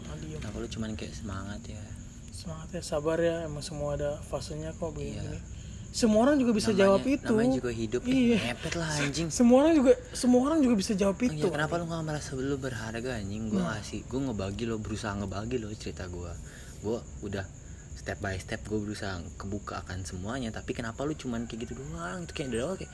nah dia kenapa cuman kayak semangat ya semangat ya sabar ya emang semua ada fasenya kok begini, Iya. Semua orang juga bisa Namanya- jawab itu. namanya juga hidup ya. Iya. ngepet lah anjing. semua orang juga semua orang juga bisa jawab Oh itu. iya, kenapa lu gak merasa lu berharga anjing? Gue Nah. ngasih gue ngebagi lo berusaha ngebagi lo cerita gue gue udah step by step gue berusaha kebuka akan semuanya tapi kenapa lu cuman kayak gitu doang? Itu kayak dari awal kayak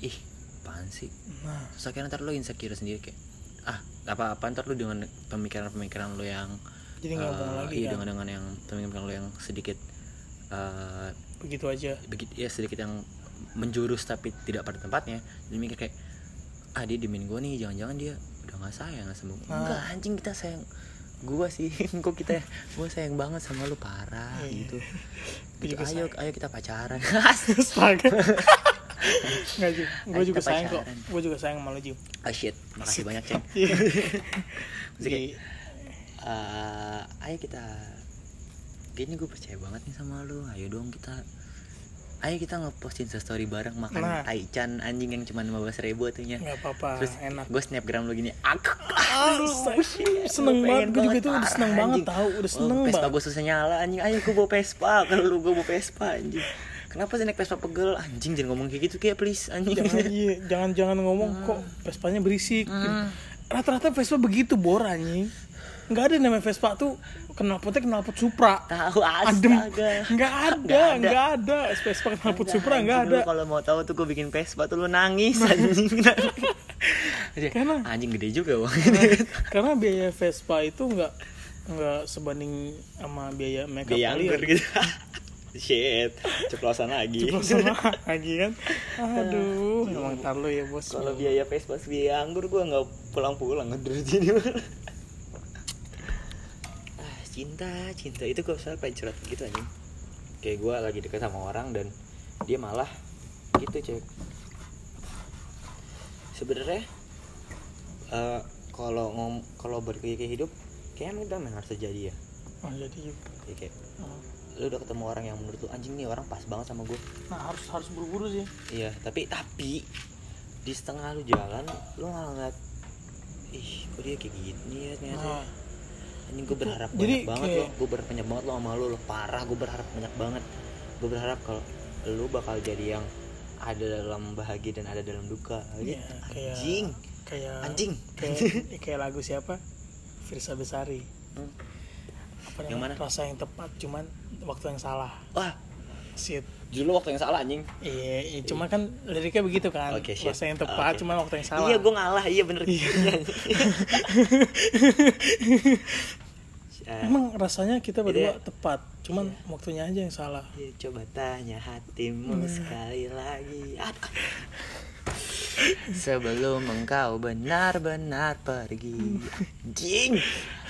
ih apaan sih? Nah. Terus akhirnya ntar lu insecure sendiri kayak ah apa apa ntar lu dengan pemikiran-pemikiran lu yang jadi ngomong eh, lagi iya kan dengan dengan yang pemikiran lu yang sedikit eh begitu aja. Begitu ya sedikit yang menjurus tapi tidak pada tempatnya. Jadi mikir kayak ah dia diemin gue nih jangan-jangan dia udah nggak sayang sama gue Ah. enggak anjing kita sayang gue sih. Kok kita gue sayang banget sama lu parah Iya. gitu. Gitu, juga ayo ayo kita pacaran. Astaga. Sih gue juga sayang kok. gue juga sayang sama lo Jim. Oh shit. Makasih banyak ceng. Iya. Maksudnya eh, ayo kita kayaknya gue percaya banget nih sama lu. Ayo dong kita ayo kita ngepostin story bareng makan Nah. taichan anjing yang cuma 15 ribu atunya nggak apa-apa terus enak. gue snapgram lu gini ak. Aduh, seneng banget gue juga tuh udah seneng banget tahu udah seneng oh, Vespa banget gue susah nyala anjing. Ayo gue bawa Vespa kalau lu gue bawa Vespa anjing. Kenapa sih naik Vespa pegel? Anjing jangan ngomong kayak gitu kayak please anjing. Jangan iya, jangan jangan ngomong kok Vespanya berisik. Hmm. rata-rata Vespa begitu bor anjing. Nggak ada namanya Vespa tuh knalpotnya knalpot Supra. Tahu adem. nggak ada Nggak ada. ada Vespa knalpot Supra nggak Anjing, ada. kalau mau tahu tuh gue bikin Vespa tuh lu nangis anjing. Dia, Karena- anjing gede juga bang. Karena biaya Vespa itu nggak nggak sebanding sama biaya makeup biaya anggur gitu. Shit ceplosan lagi. Sama lagi kan? Aduh emang tar lu ya bos. Kalau biaya Vespa biaya anggur gue nggak pulang-pulang terus jadi cinta cinta. Itu kok saya pengen curhat gitu anjing. Kayak gue lagi deket sama orang dan dia malah gitu cek sebenarnya eh, kalau ngom kalau berkaya hidup kayaknya kita memang harus terjadi ya. Oh, jadi Kayak- kayak oh. lu udah ketemu orang yang menurut lu anjing nih orang pas banget sama gue nah harus harus buru-buru sih. Iya, tapi tapi di setengah lu jalan lu malah ngeliat ih kok dia kayak gini ya ternyata. Nah. Anjing gue berharap Jadi banyak banget kayak- lo, gue berharap banyak banget lo sama lu, lo parah, gue berharap banyak banget. Gue berharap kalau lu bakal jadi yang ada dalam bahagia dan ada dalam duka. Iya, kayak Anjing, kayak anjing. kayak kayak lagu siapa Firsa Besari Hmm. apa Yang mana? rasa yang tepat cuman waktu yang salah Wah, shit dulu waktu yang salah anjing. iya iya, cuma kan liriknya begitu kan Oke, shit. yang tepat Oke. cuman waktu yang salah Iya, gue ngalah. Iya bener. Eh, emang rasanya kita berdua Iya. tepat cuman waktunya aja yang salah Ya, coba tanya hatimu Nah. sekali lagi. Aduh. Sebelum engkau benar-benar pergi. Anjing.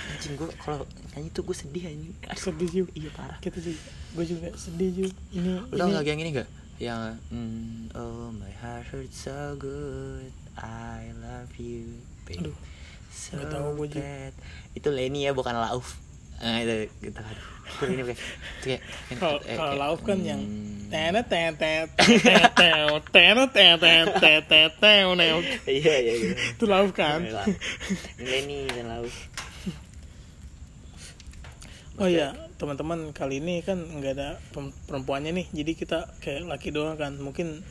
Anjing gue kalau nyanyi tuh gue sedih anjing. Sedih juga iya parah. kita juga gue juga sedih juga. Ini lo ini... lagi yang ini gak yang mm, oh my heart hurts so good I love you babe. Aduh, so gak tahu gue juga. Itu Lenny ya bukan Lauf. Nah itu kita aduh. Ini oke oke kalau eh, Lauf kan yang hmm. tena tena tena tena tena tena tena tena tena tena iya, iya iya itu Lauf kan? Iya, Lenny dan Lauf. Oh iya teman-teman kali ini kan nggak ada perempuannya nih jadi kita kayak laki doang kan mungkin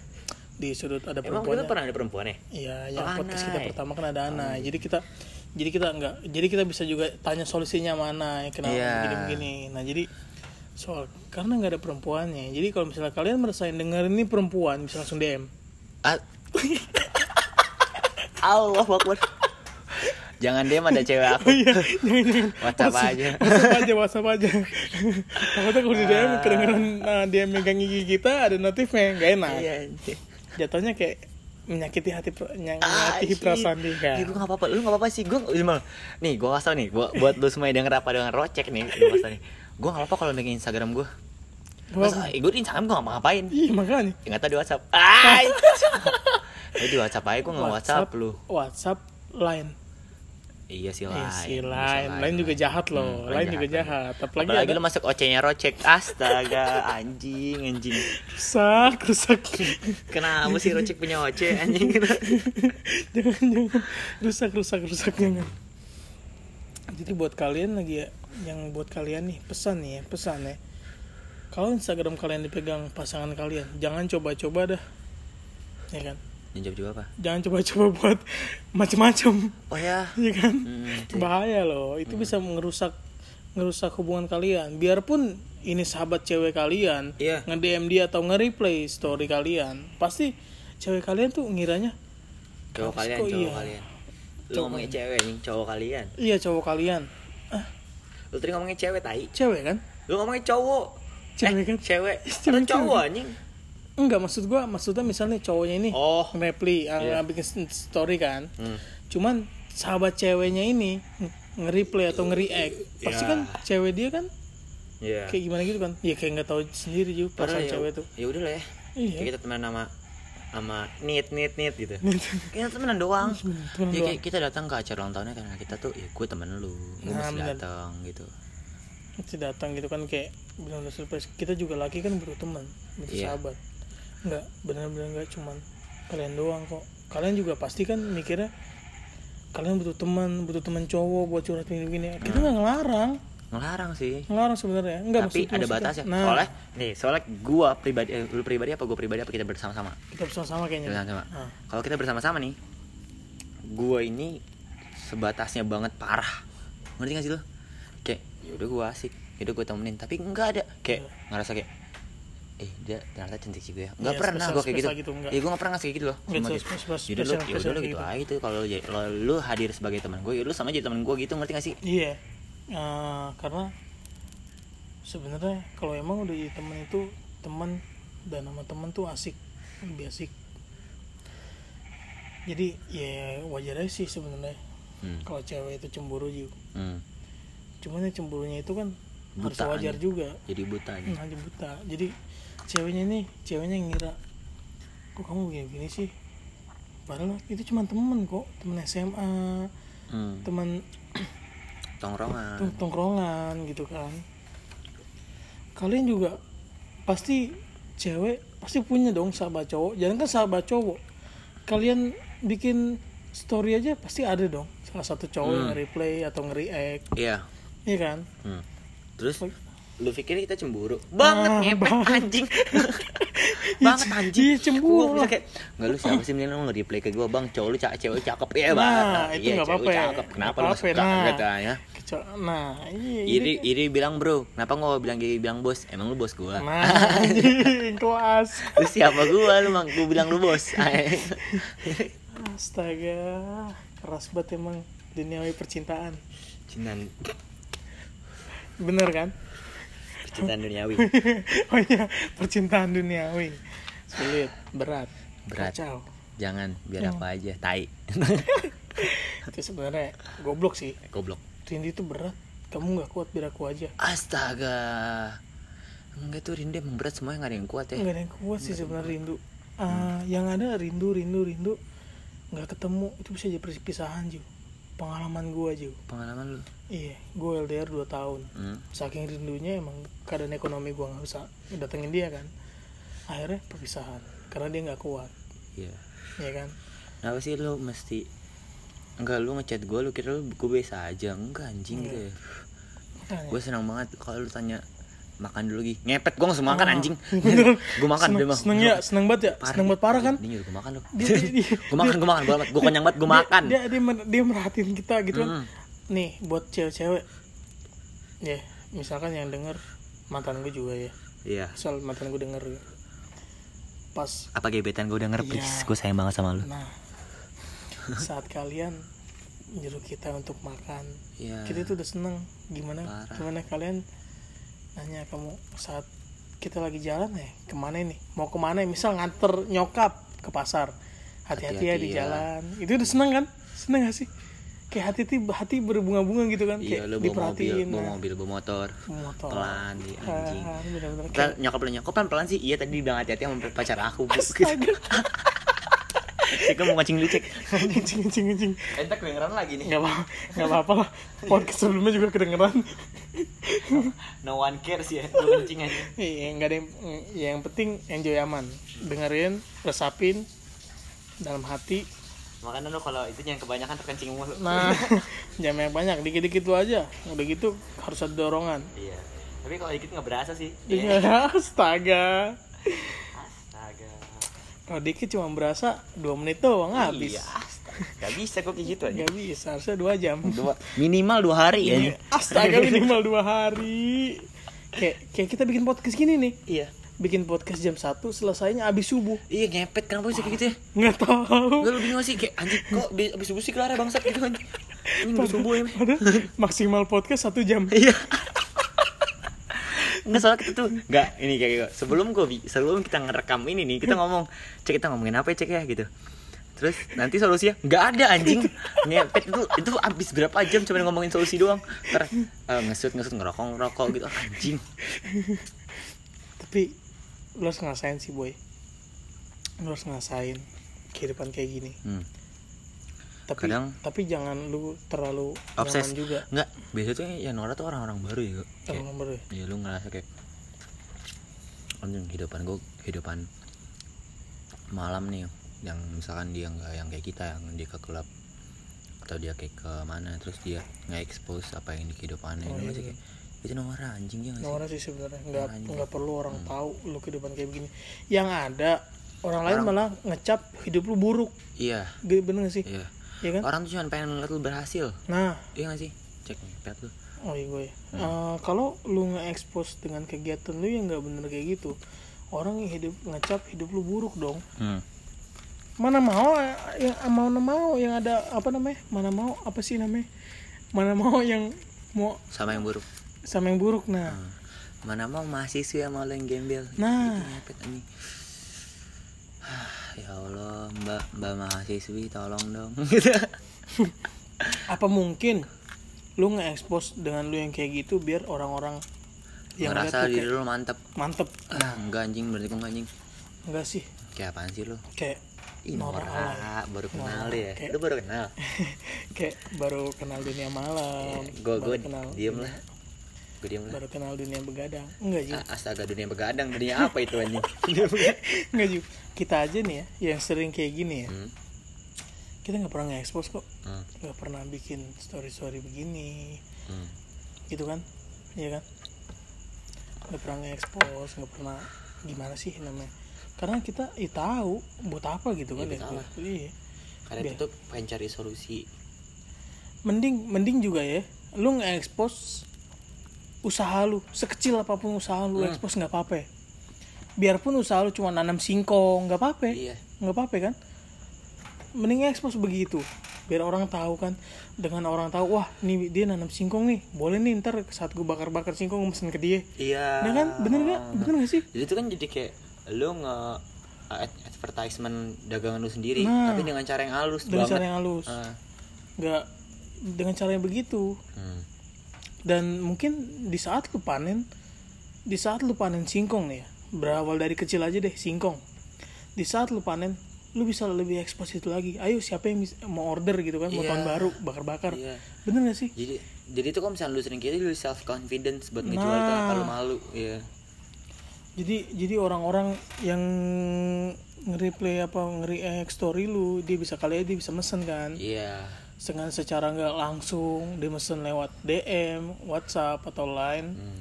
di sudut ada emang kita pernah ada perempuan ya Iya, yang Oh, podcast kita pertama kan ada Ana. Jadi kita jadi kita nggak jadi kita bisa juga tanya solusinya mana kenapa Iya. begini-begini. Nah, jadi soal karena nggak ada perempuannya. Jadi kalau misalnya kalian merasain denger ini perempuan bisa langsung DM. Ah. Allah Akbar jangan dia ada cewek aku Iya, jangan jangan. WhatsApp aja WhatsApp aja, WhatsApp aja. Takutnya kalau di DM kedengeran nah, dia megang gigi kita ada notifnya nggak enak. iya. Jatuhnya kayak menyakiti hati Ah, menyakiti shit. perasaan dia. Ya, gue gak apa-apa, lu gak apa-apa sih Gue cuma Nih, gue kasih nih Buat, buat lu semua yang denger apa dengan rocek nih Gue kasih nih Gue gak apa-apa kalau nengin Instagram gue Masa, eh, gue di Instagram gue gak mau ngapain Ih, makanya. Ya gak tau di Whatsapp Ah, Lu di Whatsapp aja gue gak Whatsapp lu WhatsApp line. Iya sih Iya lain sih, bisa lain. Lain juga jahat loh. Hmm, lain juga jahat. Apalagi, Apalagi ada lu masuk OC-nya rocek Astaga, anjing, anjing rusak, rusak. Kenapa sih rocek punya OC, anjing jangan, jangan. Rusak, rusak, rusak. Jangan. Jadi buat kalian lagi ya, yang buat kalian nih, pesan nih ya, pesan ya. Kalau Instagram kalian dipegang pasangan kalian, jangan coba-coba dah. Ya kan? Yang jawab apa? Jangan coba-coba buat macem-macem. Oh ya? Iya kan? Hmm, bahaya loh. Itu bisa ngerusak ngerusak hubungan kalian. Biarpun ini sahabat cewek kalian Iya. nge DM dia atau nge-replay story kalian pasti cewek kalian tuh ngiranya Cowok kalian, kok cowok iya. kalian. Lu Cowok. ngomongin cewek nih, cowok kalian. Iya cowok kalian. Lu tadi ngomongin cewek, tai? Cewek kan? Lu ngomongin cowok. Cewek eh, kan? Cewek. Cewek, Kan cowok anjing enggak maksud gua maksudnya misalnya cowoknya ini Oh. Nge-replay ah, Iya. bikin story kan. Hmm. cuman sahabat ceweknya ini nge- nge-replay atau nge-react pasti Ya. kan cewek dia kan Iya. kayak gimana gitu kan? Ya kayak nggak tahu sendiri juga perasaan ya, cewek tuh. ya udah lah ya. Iya. Kayak kita temenan sama sama nit nit nit gitu. Kita temenan doang. Temenan ya, doang. kayak kita datang ke acara ulang tahunnya karena kita tuh ya gue temen lu gue Nah, mesti bener. datang gitu. Mesti datang gitu kan kayak benar-benar surprise. Kita juga laki kan butuh teman butuh Iya. sahabat nggak benar-benar nggak cuman kalian doang kok. Kalian juga pasti kan mikirnya kalian butuh teman butuh teman cowok buat curhat gini gini kita nggak ngelarang. Ngelarang sih. Ngelarang sebenarnya enggak tapi maksud- ada batasnya. nah. Soalnya nih soalnya gua pribadi eh, lu pribadi apa gue pribadi apa kita bersama-sama? Kita bersama-sama kayaknya. Bersama-sama. Nah, kalau kita bersama-sama nih gua ini sebatasnya banget parah. Ngerti gak sih lo kayak yaudah gua asik yaudah gua temenin. Tapi enggak ada. Kayak ngerasa kayak eh dia ternyata cantik juga ya. Nggak Iya, pernah gua kayak gitu. gitu, ya gua nggak pernah ngasih kayak gitu loh. Sama spesial- yaudah lu yaudah spesial lu gitu gitu. aja tuh. Kalau lu, lo- lu hadir sebagai teman gue ya lu sama aja teman gue gitu ngerti gak sih? Iya. Eh, karena sebenarnya kalau emang udah jadi teman itu teman dan nama teman tuh asik lebih asik. Jadi ya wajar aja sih sebenarnya. Hmm. kalau cewek itu cemburu juga Hmm. cuman ya cemburunya itu kan harus Buta wajar aja. juga. Jadi buta aja. Nah dia buta. Jadi ceweknya nih ceweknya ngira kok kamu begini begini sih? Padahal itu cuma temen kok temen SMA hmm. teman tongkrongan. Tong- tongkrongan gitu kan. Kalian juga pasti cewek pasti punya dong sahabat cowok. Jangan kan sahabat cowok kalian bikin story aja pasti ada dong salah satu cowok yang Hmm. nge-replay atau nge-react. Iya. Iya kan? Hmm. terus lu pikir kita cemburu? Ah, banget ngepet banget. anjing. Banget anjing. iya, cemburu Gua bisa kayak nggak lu siapa sih mending lu nge-replay ke gua bang. Cowok lu cakep cewek cakep. Ya Nah, banget itu iya nggak cewek apa-apa. ya. cakep. Kenapa lu suka nah. katanya Keco- nah iya iri iri bilang bro kenapa nggak bilang gini? Bilang bos. Emang lu bos gua? Nah anjing, kelas. Lu siapa gua? Lu mang gua bilang lu bos. Astaga keras banget emang duniawi percintaan. Cintaan bener kan cintaan duniawi. Oh iya percintaan duniawi. Sulit berat Berat. kacau. Jangan biar Hmm. apa aja tai. Itu sebenarnya goblok sih. Goblok. Rindu itu berat. Kamu nggak kuat biar aku aja. Astaga. Enggak tuh Rindu emang berat. Semua nggak ada yang kuat ya. Nggak ada yang kuat sih sebenarnya rindu. Ah, yang ada rindu rindu rindu. Nggak ketemu itu bisa jadi perpisahan juga pengalaman gua aja pengalaman lu? Iya gue LDR 2 tahun. Hmm. saking rindunya emang keadaan ekonomi gua nggak bisa datengin dia kan. Akhirnya perpisahan karena dia nggak kuat. Iya. Ya kan? Kenapa sih lu mesti enggak lu ngechat gue lu kira lu gue biasa aja? Enggak anjing Iya. gue gue senang banget kalau lu tanya makan dulu lagi. Ngepet gue langsung makan Oh, anjing. Gue makan seneng, udah mah. seneng ya seneng banget ya? Seneng banget parah kan? Dia nyuruh gue makan Dia- dia- dia- gue makan gue makan gue gue konyang banget gue Dia- makan. dia dia, dia merhatiin kita gitu kan? Hmm. nih buat cewek-cewek. Ya misalkan yang denger mantan gue juga ya. Iya. Misal mantan gue denger ya. pas apa gebetan gue denger Iya. please gue sayang banget sama lu. Nah saat kalian nyuruh kita untuk makan iya. kita tuh udah seneng. Gimana? Parah. gimana kalian nanya kamu saat kita lagi jalan ya ke mana nih mau ke mana? Misal nganter nyokap ke pasar hati-hati ya Hati-hati di ya. jalan. Itu udah seneng kan? Seneng gak sih? Kayak hati hati hati berbunga-bunga gitu kan? Iya kayak lu bawa mobil diperhatiin bawa nah, mobil bawa motor. Motor. Pelan di anjing. Ah, bener-bener. Kita kayak nyokap nyokap pelan pelan sih. Iya tadi bilang hati hati sama pacar aku bu Cek mau ngacing lu cek. Anjing anjing anjing entak kedengeran lagi nih. Nggak apa nggak apa apa lah. Podcast sebelumnya juga kedengeran. No one cares ya lu kencing aja. Iya, nggak ada yang, ya yang penting enjoy aman. Dengerin, resapin dalam hati. makanya lu kalau itu yang kebanyakan terkencing mulu. Nah, jangan yang banyak, dikit-dikit lu aja. Udah gitu harus ada dorongan. iya. Tapi kalau dikit nggak berasa sih. Iya, astaga Kalau dikit cuma berasa 2 menit doang habis. iya. Gak bisa kok kayak gitu aja Gak bisa, harusnya 2 jam. dua minimal dua hari ya Iya, Astaga minimal 2 hari. Kayak kayak kita bikin podcast gini nih. iya Bikin podcast jam 1, selesainya abis subuh. iya ngepet kenapa bisa kayak gitu ya Nggak tahu. Gue lu bingung sih kayak anjing kok bi- abis subuh sih kelar ya bangsat gitu kan Ini subuh ya Padahal maksimal podcast 1 jam. Iya Nggak soalnya kita tuh Nggak ini kayak gitu. Sebelum gue Sebelum kita ngerekam ini nih Kita ngomong Cek kita ngomongin apa ya cek ya? gitu. Terus nanti solusinya nggak ada anjing. Ngepet itu Itu abis berapa jam Cuma ngomongin solusi doang. Ntar eh, ngesut ngesut ngerokok ngerokok gitu Anjing. Tapi lo harus ngerasain sih boy. Lo harus ngerasain kehidupan kayak gini. Hmm. Tapi Kadang- tapi jangan lu terlalu Obses. juga. Nggak Biasa tuh ya Nora tuh orang-orang baru ya. Kayak Orang baru ya? ya lu ngerasa kayak anjing kehidupan gue kehidupan malam nih yang misalkan dia nggak yang kayak kita yang dia ke klub atau dia kayak ke mana terus dia nggak expose apa yang di kehidupannya Oh, iya, iya. kayak itu nomor anjing ya nggak sih? Nora sih sebenarnya nggak nggak perlu orang Hmm. tahu lu kehidupan kayak begini. Yang ada orang lain Orang- malah ngecap hidup lu buruk. Iya. G- bener gak sih? Iya ya kan? Orang tuh cuma pengen ngeliat lu berhasil. Nah. Iya nggak sih? Cek nih pet lu. Oh iya gue. Hmm. Eh, kalau lu nge-expose dengan kegiatan lu yang nggak bener kayak gitu orang yang hidup ngecap hidup lu buruk dong. Hmm. mana mau eh, yang mana mau yang ada apa namanya? Mana mau apa sih namanya? Mana mau yang mau sama yang buruk. Sama yang buruk nah. Hmm. mana mau mahasiswa yang mau yang gembel. Nah. Itu ngepet anjing ya Allah mbak mbak mahasiswi tolong dong. Gitu apa mungkin lu nge-expose dengan lu yang kayak gitu biar orang-orang yang tuh diri lu mantep? Mantep. Ah enggak anjing berarti kok enggak anjing? Enggak sih. Kayak apaan sih lu? Kayak Ih, Nora baru kenal Nora, ya kayak- lu baru kenal? Kayak baru kenal dunia malam. Gue gue diem lah gue lah baru kenal dunia begadang. Enggak juga Ah, astaga dunia begadang dunia apa itu begadang. enggak juga kita aja nih ya yang sering kayak gini ya. Hmm. kita nggak pernah nge-expose kok. Hmm. nggak pernah bikin story story begini. Hmm. gitu kan? Iya kan? Nggak pernah nge-expose nggak pernah gimana sih namanya. Karena kita ya tahu buat apa gitu kan Iya, ya. salah. iya. Karena Biar- itu tuh pengen cari solusi. Mending mending juga ya lu nge-expose usaha lu sekecil apa pun usaha lu Hmm. expose nggak apa-apa ya. biarpun usaha lu cuma nanam singkong nggak apa-apa ya. iya nggak apa-apa kan mending expose begitu biar orang tahu kan dengan orang tahu wah nih dia nanam singkong nih boleh nih ntar saat gue bakar-bakar singkong gue mesen ke dia iya Nah kan bener gak bener gak sih jadi itu kan jadi kayak lu nge ad- advertisement dagangan lu sendiri Nah. tapi dengan cara yang halus dengan banget cara yang halus Ah. nggak dengan cara yang begitu Hmm. Dan mungkin di saat lu panen di saat lu panen singkong nih ya berawal dari kecil aja deh singkong. Di saat lu panen lu bisa lebih ekspos itu lagi. Ayo siapa yang mau order gitu kan mau Iya. tahun baru bakar-bakar. Iya. bener gak sih? Jadi jadi itu kalau misalnya lu sering kiri lu self confidence buat ngejual Nah. tuh kalau malu ya jadi jadi orang-orang yang nge-replay apa nge-react story lu dia bisa kali aja dia bisa mesen kan? Iya dengan secara nggak langsung dia mesen lewat DM WhatsApp atau Line. Hmm.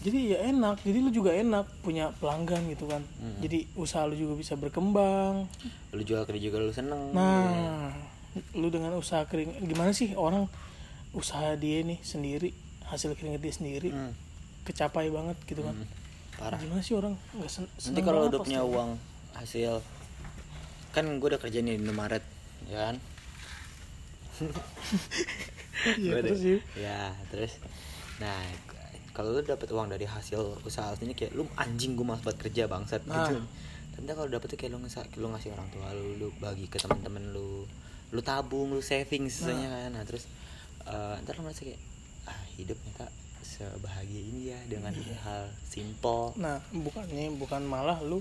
jadi ya enak. Jadi lu juga enak punya pelanggan gitu kan. Hmm. jadi usaha lu juga bisa berkembang. Lu jual kerja juga lu seneng. Nah lu dengan usaha kering gimana sih orang usaha dia nih sendiri hasil keringet dia sendiri Hmm. kecapai banget gitu kan. Hmm. parah. Gimana sih orang nggak sen nanti kalau udah punya uang hasil kan gue udah kerja nih di Indomaret ya kan Iya, Gua terus sih ya? Terus. Nah kalau lu dapet uang dari hasil usaha ini kayak lu anjing gue malas buat kerja bangsat Nah. gitu. Tapi kalau dapet tuh kayak lu ngasih lu ngasih orang tua lu lu bagi ke teman-teman lu. Lu tabung lu saving sisanya kan. Nah terus eh, ntar lu merasa kayak ah hidup nyata sebahagia ini ya dengan Iya. hal simple. Nah bukannya bukan malah lu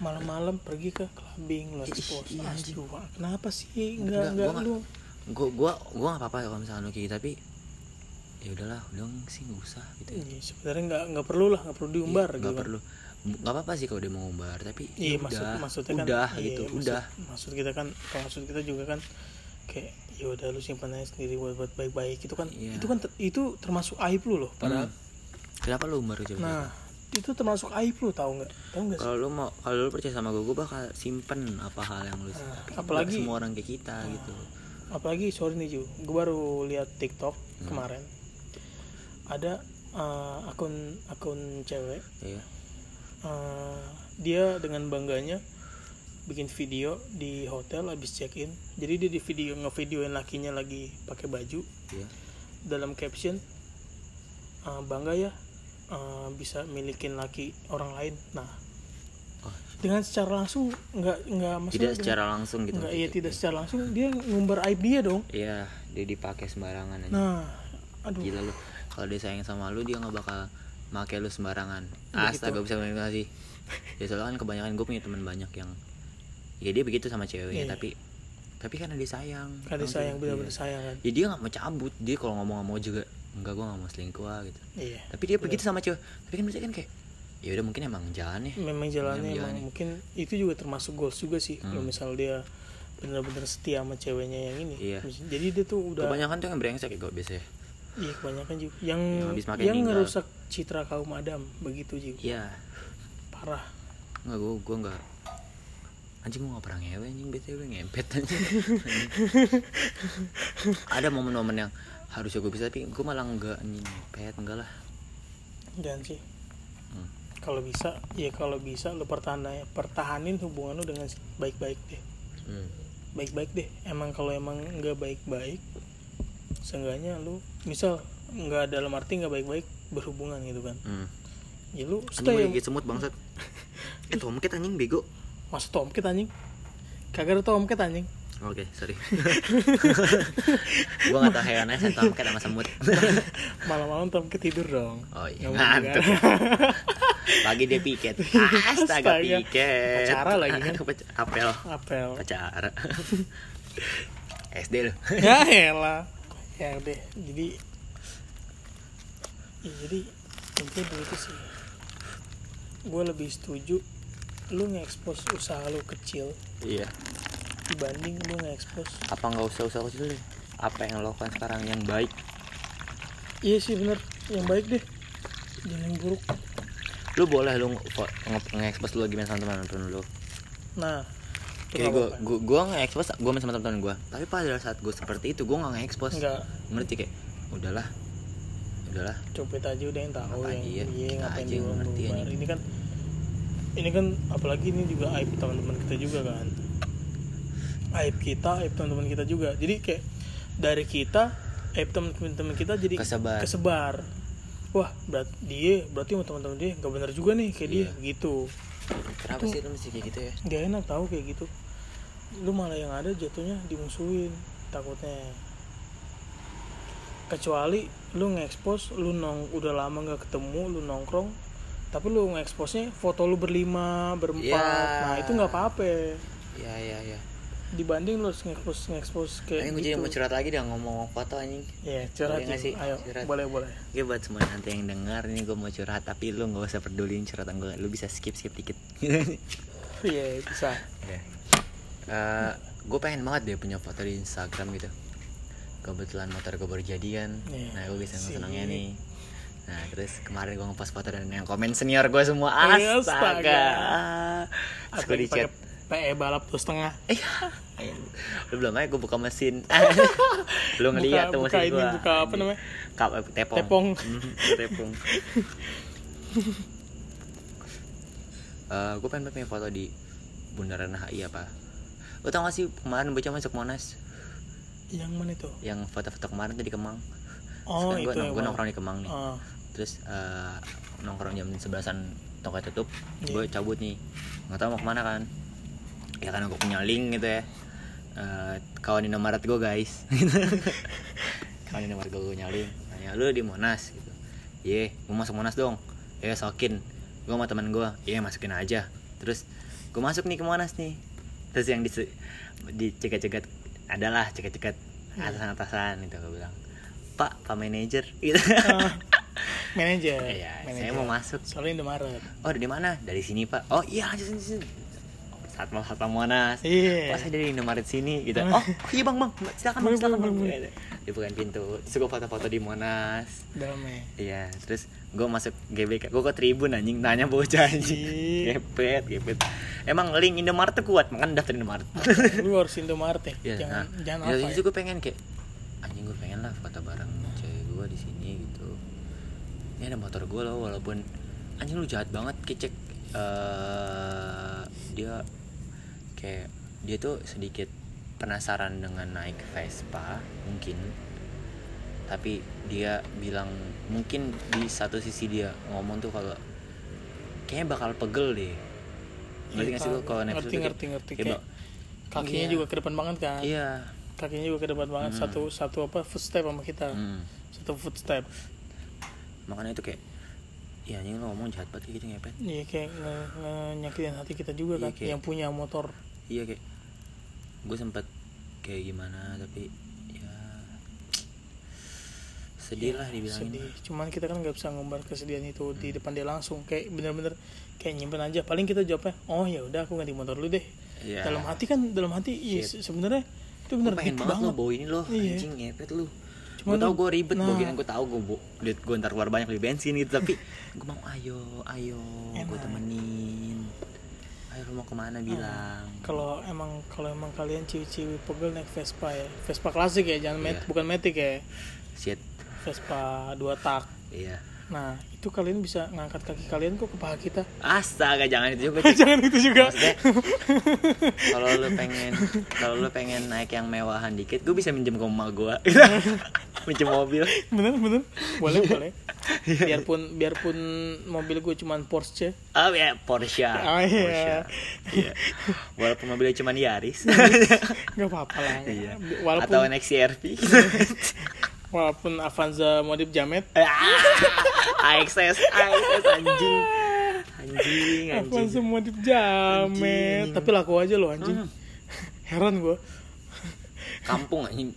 malam-malam pergi ke clubbing lu expose iya, aduh kenapa sih? Enggak, nggak nggak gua lu. Gue gua gua nggak apa-apa kalau misalnya lu kayak gitu tapi ya udahlah udah sih nggak usah gitu Iya, sebenarnya nggak nggak perlu lah nggak perlu diumbar Iya, gitu. nggak perlu. Nggak apa-apa sih kalau dia mau ngumbar tapi iya ya maksud udah maksudnya kan udah iya, gitu maksud- udah. maksud kita kan maksud kita juga kan kayak ya udah lu simpan aja sendiri buat buat baik-baik. Itu kan Iya. itu kan itu termasuk aib lu loh padahal. Hmm. kenapa lu umbar coba nah itu termasuk aib lu tahu nggak? Tahu nggak kalau lu mau kalau lu percaya sama gue gue bakal simpen apa hal yang lu Nah, kan apalagi- semua orang kayak kita gitu. apalagi sorry nih Ju. Gue baru lihat TikTok Hmm. kemarin. Ada uh, akun akun cewek. Ya uh, dia dengan bangganya bikin video di hotel habis check in jadi dia di video ngevideoin lakinya lagi pakai baju. Ya dalam caption uh, bangga ya uh, bisa milikin laki orang lain. Nah Oh. dengan secara langsung nggak nggak maksudnya tidak dengan- secara langsung gitu nggak iya tidak secara langsung. Dia ngumbar aib dia dong. Iya dia dipakai sembarangan aja. Nah aduh. Gila lu. Kalau dia sayang sama lu dia nggak bakal make lu sembarangan. Astaga bisa bilang sih? Ya soalnya kan kebanyakan gue punya teman banyak yang ya dia begitu sama ceweknya Iya. tapi tapi karena dia sayang. Karena Tahu sayang tuh? benar-benar Iya. sayang kan? Ya dia nggak mau cabut. Dia kalau ngomong ngomong juga enggak gue nggak mau selingkuh ah, gitu. Iya tapi dia begitu sama cewek. Tapi kan berarti kan kayak ya udah mungkin emang jalan ya. Memang jalannya Memang emang. jalannya. mungkin itu juga termasuk goals juga sih kalau Hmm. misal dia benar-benar setia sama ceweknya yang ini. Iya. jadi dia tuh udah kebanyakan tuh yang brengsek ya gue biasanya. Iya kebanyakan juga. Yang Yang habis yang ngerusak citra kaum adam begitu juga. Iya. Parah. Nggak gue gue nggak anjing gue nggak pernah ngewe anjing. Btw ngempet anjing. Ada momen-momen yang harusnya gue bisa tapi gue malah enggak anjing ngempet enggak lah. Jangan sih. Hmm. kalau bisa ya kalau bisa lu pertahanin pertahanin hubungan lu dengan baik-baik deh. Hmm. baik-baik deh. Emang kalau emang nggak baik-baik seenggaknya lu misal nggak dalam arti nggak baik-baik berhubungan gitu kan. Hmm. ya lu anjing stay gigit semut bangsat. Eh tomcat anjing bego. Mas tomcat anjing? Kagak ada tomcat anjing oke sorry. Gue nggak tahu hewannya saya tomcat sama semut. Malam-malam tomcat tidur dong. Oh iya ngantuk. kan? pagi dia piket. Astaga Astaga. piket. Pacara lagi kan? Apel. Apel. Pacara. SD loh. Ya elah. Ya deh Jadi ya, Jadi Intinya begitu sih. Gue lebih setuju Lu nge-expose usaha lu kecil. Iya Dibanding lu nge-expose. Apa nggak usah usah kecil deh. Apa yang lo lakukan sekarang yang baik? Iya sih bener. Yang baik deh. Jangan yang buruk. Lu boleh lu nge- nge- nge-expose lu gimana sama teman-teman lu. Nah kayak nggak gue gue gue nge-expose gue main sama teman-teman gue tapi pada saat gue seperti itu gue nggak nge-expose. Ngerti kayak udahlah udahlah. Copet aja udah yang tahu yang iya, iya ngapain aja ngerti ini kan ini kan apalagi ini juga aib teman-teman kita juga kan aib kita aib teman-teman kita juga. Jadi kayak dari kita aib teman-teman kita jadi Kesebar. kesebar. Wah berat dia berarti sama teman-teman dia nggak benar juga nih kayak dia Iya. gitu. Kenapa sih lu mesti kayak gitu ya? nggak enak tahu kayak gitu. Lu malah yang ada jatuhnya dimusuhin takutnya. Kecuali lu nge-expose lu nong udah lama nggak ketemu lu nongkrong tapi lu nge-expose nya foto lu berlima berempat. Ya. nah itu nggak apa-apa. Ya ya ya dibanding lu ngekspos ngekspos kayak Ayo gue jadi gitu. mau curhat lagi dah ngomong foto anjing Iya, curhat Boleh sih? Ayo, Curhat. boleh boleh. Oke buat semua nanti yang dengar ini gue mau curhat tapi lu nggak usah peduliin curhatan gue lu bisa skip skip dikit Iya, bisa. ya gue pengen banget deh punya foto di Instagram gitu kebetulan motor gue baru jadian Iya, nah gue bisa sih. senengnya nih nah terus kemarin gue ngepost foto dan yang komen senior gue semua Astaga. astaga terus gue di pakai chat PE balap tuh setengah. eh lu belum aja gue buka mesin. Lu ngeliat tuh buka mesin ini, gue buka apa namanya? Kap, eh, tepong. Tepong. Mhm, tepong. Gue pengen banget punya foto di bundaran HI apa. Lo tau gak sih kemarin bocah masuk Monas? Yang mana itu? Yang foto-foto kemarin tuh di Kemang. Oh, gue itu gue mana? nongkrong di Kemang nih. Oh, Terus eh, nongkrong jam sebelasan toko tutup. Iya. Gue cabut nih. Nggak tahu mau ke mana kan Ya kan gue punya link gitu ya. Eh, Kawan Indomaret gue guys. Kawan Indomaret gue punya link. Nanya lu di Monas? Gitu. Iya mau masuk Monas dong. Ya sokin. Gue sama teman gue Iya masukin aja. Terus gue masuk nih ke Monas nih. Terus yang di dicegat-cegat adalah cegat-cegat atasan-atasan itu gue bilang. Pak, Pak manajer. Gitu. Manajer. Iya, saya mau masuk. Soalnya Indomaret. Oh, dari mana? Dari sini, Pak. Oh, iya, lanjut sini, sini. Saat mau saat Monas. Iya. Pak, saya dari Indomaret sini gitu. Ah. Oh, iya, Bang, Bang. Silakan, Bang, silakan, boleh, Bang. boleh. Dia bukan pintu. Terus gue foto-foto di Monas. Dalamnya. Iya, terus gue masuk GBK. Gue ke Tribun anjing, tanya bocah anjing. Gepet, gepet. Emang link Indomaret tuh kuat, makanya daftar Indomaret. lu harus Indomaret ya. Iya, jangan nah, jangan ya, apa itu ya. gue pengen kayak anjing gue pengen lah foto bareng cewek gue di sini gitu. Ini ada motor gue loh walaupun anjing lu jahat banget kecek eh dia kayak dia tuh sedikit penasaran dengan naik Vespa mungkin. Tapi dia bilang mungkin di satu sisi dia ngomong tuh kalau kayaknya bakal pegel deh. Ngerti nggak sih kalau ngerti ngerti ngerti. Kayak kayak kakinya Iya. juga ke depan banget kan? Iya. Kakinya juga ke depan banget. Hmm. satu satu apa footstep sama kita. Hmm. satu footstep. Makanya itu kayak ya anjing lo ngomong jahat banget kayak gitu ngepet. Iya kayak nge- nge- nyakitin hati kita juga Iya, kan kayak- yang punya motor iya kayak gue sempet kayak gimana tapi ya sedih lah dibilangin sedih. cuman kita kan nggak bisa ngumbar kesedihan itu Hmm. di depan dia langsung. Kayak bener-bener kayak nyimpen aja. Paling kita jawabnya oh ya udah aku ganti motor lu deh. Iya. dalam hati kan dalam hati iya sebenarnya itu bener pengen deep banget, lo banget. bawa ini lo Iya. anjing ngepet lu. Cuman gue tau gue ribet nah. bawa gini gue tau gue duit gue ntar keluar banyak beli bensin gitu tapi gue mau ayo ayo gue temenin ayo lu mau ke mana bilang? Kalau emang kalau emang kalian ciwi-ciwi pegel naik Vespa ya. Vespa klasik ya jangan met, Iya. bukan Matic ya. Shit. Vespa dua tak. Iya. Nah itu kalian bisa ngangkat kaki kalian kok ke paha kita astaga jangan itu juga jangan itu juga kalau lu pengen kalau lu pengen naik yang mewahan dikit, gue bisa minjem ke emak gue, minjem mobil. bener bener boleh boleh Iya. biarpun biarpun mobil gue cuman Porsche Oh ya Porsche. Oh, iya. Porsche. Iya. Walaupun mobilnya cuma Yaris. nggak apa-apa lah iya. walaupun Atau CRV. Walaupun Avanza modif Jamet Ah, AXS, AXS anjing. Anjing, anjing. Avanza modif Jamet Anjing. tapi laku aja loh anjing Hmm. heran gue Kampung anjing.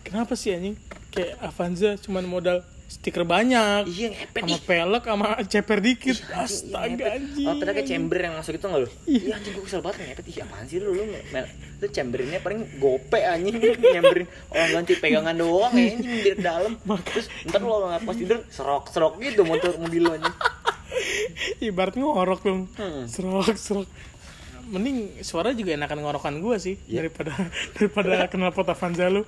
kenapa sih anjing kayak Avanza cuman modal stiker banyak Iya ngepet sama pelek sama ceper dikit anjing, astaga anjing Oh, padahal kayak chamber yang masuk itu enggak lu? Iya anjing gue kesel banget ngepet. Ih, apaan sih lu lu mel, lu chamberinnya paling gope anjing nyamberin orang ganti pegangan doang ya anjing di dalam. Terus ntar lu kalau pas tidur serok-serok gitu motor mobil lu anjing. ibarat ngorok dong Hmm. serok serok mending suara juga enakan ngorokan gue sih Iya. daripada daripada kenal pot Avanza lu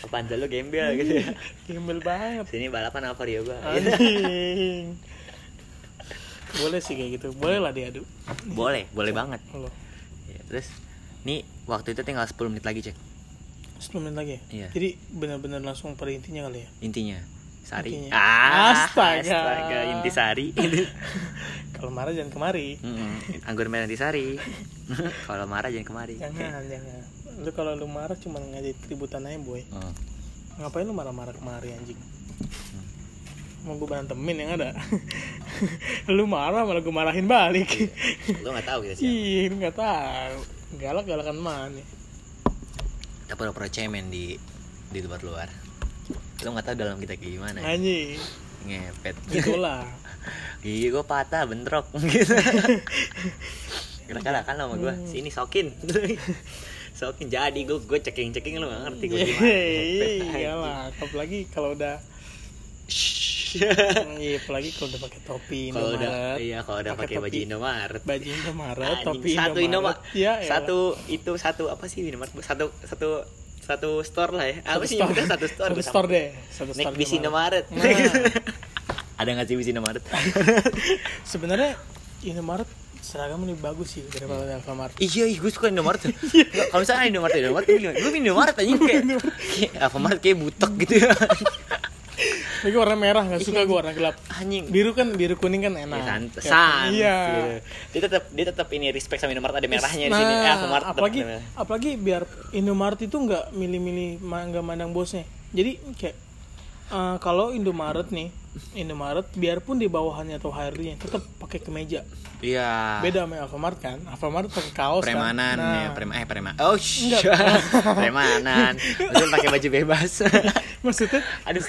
Apaan lu gembel gitu ya. gembel banget Sini balapan apa Rio gua? anjing boleh sih kayak gitu boleh lah diadu boleh, boleh banget. lo Ya, terus nih waktu itu tinggal 10 menit lagi cek 10 menit lagi ya Iya. jadi benar-benar langsung pada intinya kali ya intinya Sari. Intinya. Ah, Astaga. astaga inti Sari. kalau marah jangan kemari Mm, anggur merah intisari. Kalau marah jangan kemari. jangan jangan lu kalau lu marah cuma ngajak keributan aja boy. Oh. ngapain lu marah-marah kemari anjing? Mau gue berantemin yang ada. Lu marah malah gue marahin balik. Lo gak tahu kita siapa. Ih, lu nggak tahu. Galak galakan mana? Kita pura-pura cemen di di luar luar lo nggak tahu dalam kita kayak gimana. Ya? anjing. Ngepet. Itulah gigi gue patah bentrok gitu. Kira kan sama gue Hmm. sini sokin sokin jadi gue gue ceking ceking lo gak ngerti gue gimana Ngepet aja. iyalah apalagi kalau udah iya apalagi kalau udah pakai topi kalau udah Indomaret iya kalau udah pakai baju Indomaret baju Indomaret Anjing, topi satu Indomaret ya elah. satu itu satu apa sih Indomaret satu satu satu store lah ya apa Satu sih store. nyebutnya satu store satu store deh satu store bis Indomaret. Nah. Ada nggak sih bis Indomaret? sebenarnya Indomaret seragam lebih bagus sih daripada Alfamart iya, iya, gue suka Indomaret. Nggak, Kalau misalnya Indomaret, Indomaret, gue gue Indomaret aja kayak, kayak Alfamart kayak butek gitu ya. tapi warna merah nggak suka gue warna gelap Anjing. biru kan biru kuning kan enak Ya, san, iya. Dia tetap dia tetap ini respect sama Indomaret ada merahnya di nah, sini. Eh, Alfamart apalagi apalagi biar Indomaret itu nggak milih-milih nggak mandang bosnya jadi kayak eh, kalau Indomaret nih Indomaret biarpun di bawahannya atau HRD-nya tetap pakai kemeja Iya. beda sama Alfamart kan Alfamart pakai kaos Premanan kan? ya, prema eh prema. Oh. Enggak. premanan. Maksudnya pakai baju bebas. maksudnya Aduh,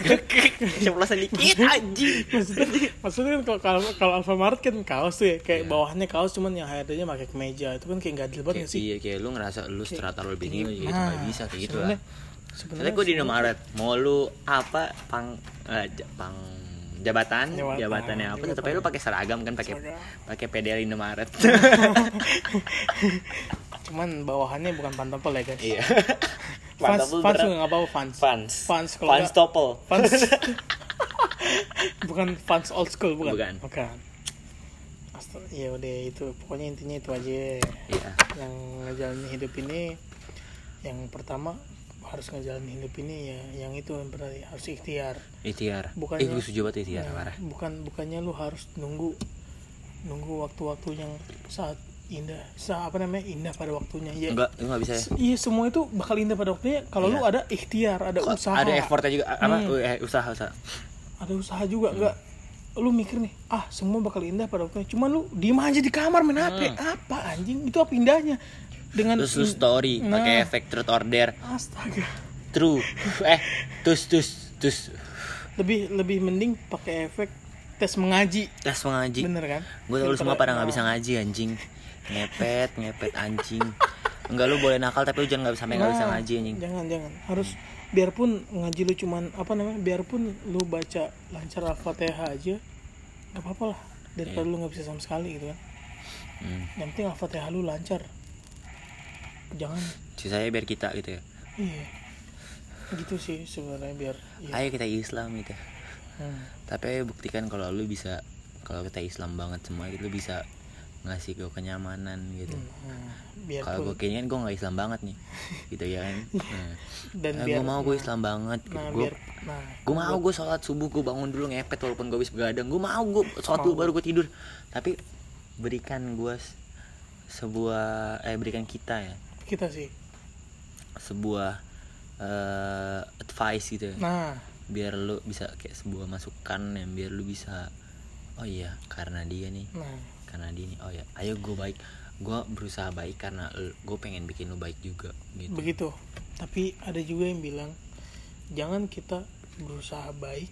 ceplosan dikit anjing. maksudnya maksudnya kan kalau kalau Alfamart kan kaos tuh ya kayak bawahannya kaos cuman yang HRD-nya pakai kemeja itu kan kayak nggak adil banget sih iya, kayak lu ngerasa lu strata lu lebih tinggi gitu Nah, nggak bisa kayak gitu lah. sebenarnya gue di Indomaret, mau lu apa pang eh, pang jabatan, Jabatan. jabatannya apa tetap aja lu pakai seragam kan pakai pakai PDL Indomaret. cuman bawahannya bukan pantopel ya guys iya. fans fans juga nggak apa fans fans. Fans, kalau fans topel. fans bukan fans old school bukan Bukan. bukan Astaga, ya udah itu pokoknya intinya itu aja Iya. yang ngejalanin hidup ini yang pertama harus ngejalanin hidup ini ya yang itu yang berarti harus ikhtiar Ikhtiar. Bukannya- Eh, gue setuju banget ikhtiar Nah, parah. bukan bukannya lu harus nunggu nunggu waktu-waktu yang saat indah saat apa namanya indah pada waktunya ya Enggak, enggak bisa ya. iya semua itu bakal indah pada waktunya kalau lu Iya. ada ikhtiar ada Kok usaha Ada effortnya juga apa? Hmm. Eh, usaha usaha. ada usaha juga enggak lu mikir nih ah semua bakal indah pada waktunya cuman lu diem aja di kamar main HP apa anjing itu apa indahnya dengan. Terus lu story Nah. pakai efek truth order. astaga True. eh, tus tus tus. lebih lebih mending pakai efek tes mengaji Tes mengaji. bener kan Gue tau lu semua pada nggak bisa ngaji anjing. Ngepet, ngepet anjing. Enggak lu boleh nakal tapi lu jangan nggak sampai nggak bisa Nah, ngaji anjing. jangan jangan harus biarpun ngaji lu cuman apa namanya biarpun lu baca lancar al-fatihah aja nggak apa-apa lah daripada lu nggak bisa sama sekali gitu kan Hmm. yang penting al-fatihah lu lancar jangan Sisanya biar kita gitu ya. iya gitu sih sebenarnya biar iya. Ayo kita Islam gitu. Hmm. Tapi ayo buktikan kalau lu bisa kalau kita Islam banget semua itu lu bisa ngasih gue kenyamanan gitu. Hmm. Kalau gue kayaknya gue nggak Islam banget nih, gitu ya kan. Nah, dan gue biar mau gue Islam banget. nah gue nah gue mau gue sholat subuh gue bangun dulu ngepet walaupun gue habis begadang gue mau gue sholat dulu baru gue tidur tapi berikan gue sebuah eh berikan kita ya kita sih. Sebuah eh, advice gitu ya. Nah. Biar lu bisa kayak sebuah masukan yang biar lu bisa oh iya karena dia nih. Nah. Karena dia nih oh ya ayo gue baik gue berusaha baik karena gue pengen bikin lu baik juga gitu. Begitu. Tapi ada juga yang bilang jangan kita berusaha baik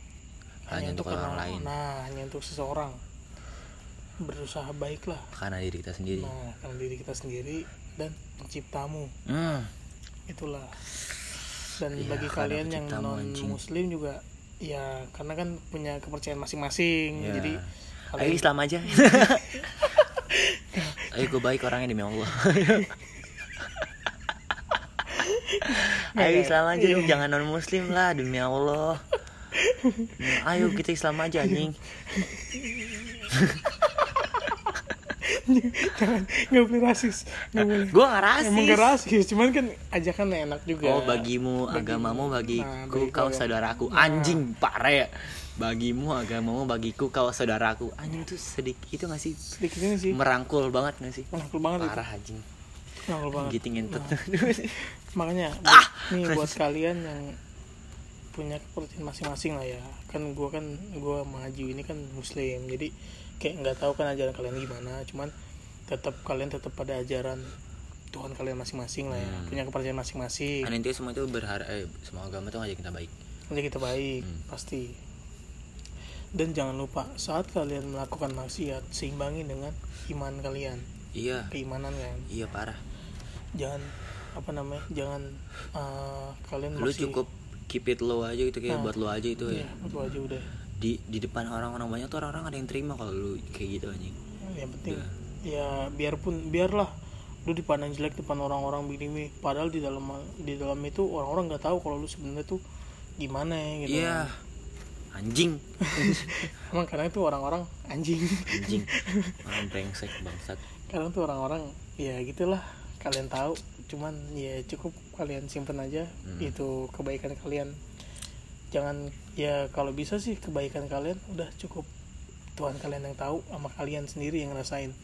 Hanya untuk orang lain. nah hanya untuk seseorang. Berusaha baiklah. Karena diri kita sendiri. Nah karena diri kita sendiri dan penciptamu hmm. itulah dan Iya, bagi kalian yang non muslim juga ya karena kan punya kepercayaan masing-masing Ya. jadi Ayo kalian Islam aja. Ayo gue baik orangnya demi Allah. Ayo Islam aja lu jangan non muslim lah demi Allah. Ayo kita Islam aja anjing. jangan nggak boleh rasis nggak boleh Gue gak rasis. emang gak rasis cuman kan ajakan enak juga Oh bagimu agamamu Nah, bagiku bagiku kau agama- saudaraku Nah. anjing parah ya. Bagimu agamamu bagiku kau saudaraku anjing tuh sedikit itu gak sih sedikit ini sih merangkul banget gak sih? Rangkul banget itu. Parah anjing. Rangkul banget. Gitu ngentot. Makanya Ah! nih buat kalian yang punya kepercayaan masing-masing lah ya. Kan gua kan gua maju ini kan muslim. Jadi kayak nggak tahu kan ajaran kalian gimana, cuman tetap kalian tetap pada ajaran Tuhan kalian masing-masing lah ya Hmm. punya kepercayaan masing-masing. Kan intinya semua itu berharap eh semua agama tuh ngajak kita baik. Nanti kita baik Hmm. pasti. Dan jangan lupa saat kalian melakukan maksiat seimbangi dengan iman kalian. Iya. Keimanan kan. Iya parah. Jangan apa namanya jangan eh, kalian lu masih cukup keep it low aja gitu kayak Nah. buat lu aja itu iya ya itu aja udah di di depan orang-orang banyak tuh orang-orang ada yang terima kalau lu kayak gitu anjing. Yang penting Iya. ya biarpun biarlah lu dipandang jelek depan orang-orang begini padahal di dalam di dalam itu orang-orang nggak tahu kalau lu sebenarnya tuh gimana ya gitu iya. anjing. Emang karena itu orang-orang anjing. Anjing. Orang brengsek bangsat. Karena tuh orang-orang ya gitulah kalian tahu. Cuman ya cukup kalian simpen aja Hmm. itu kebaikan kalian. Jangan ya kalau bisa sih kebaikan kalian udah cukup. Tuhan kalian yang tahu sama kalian sendiri yang ngerasain.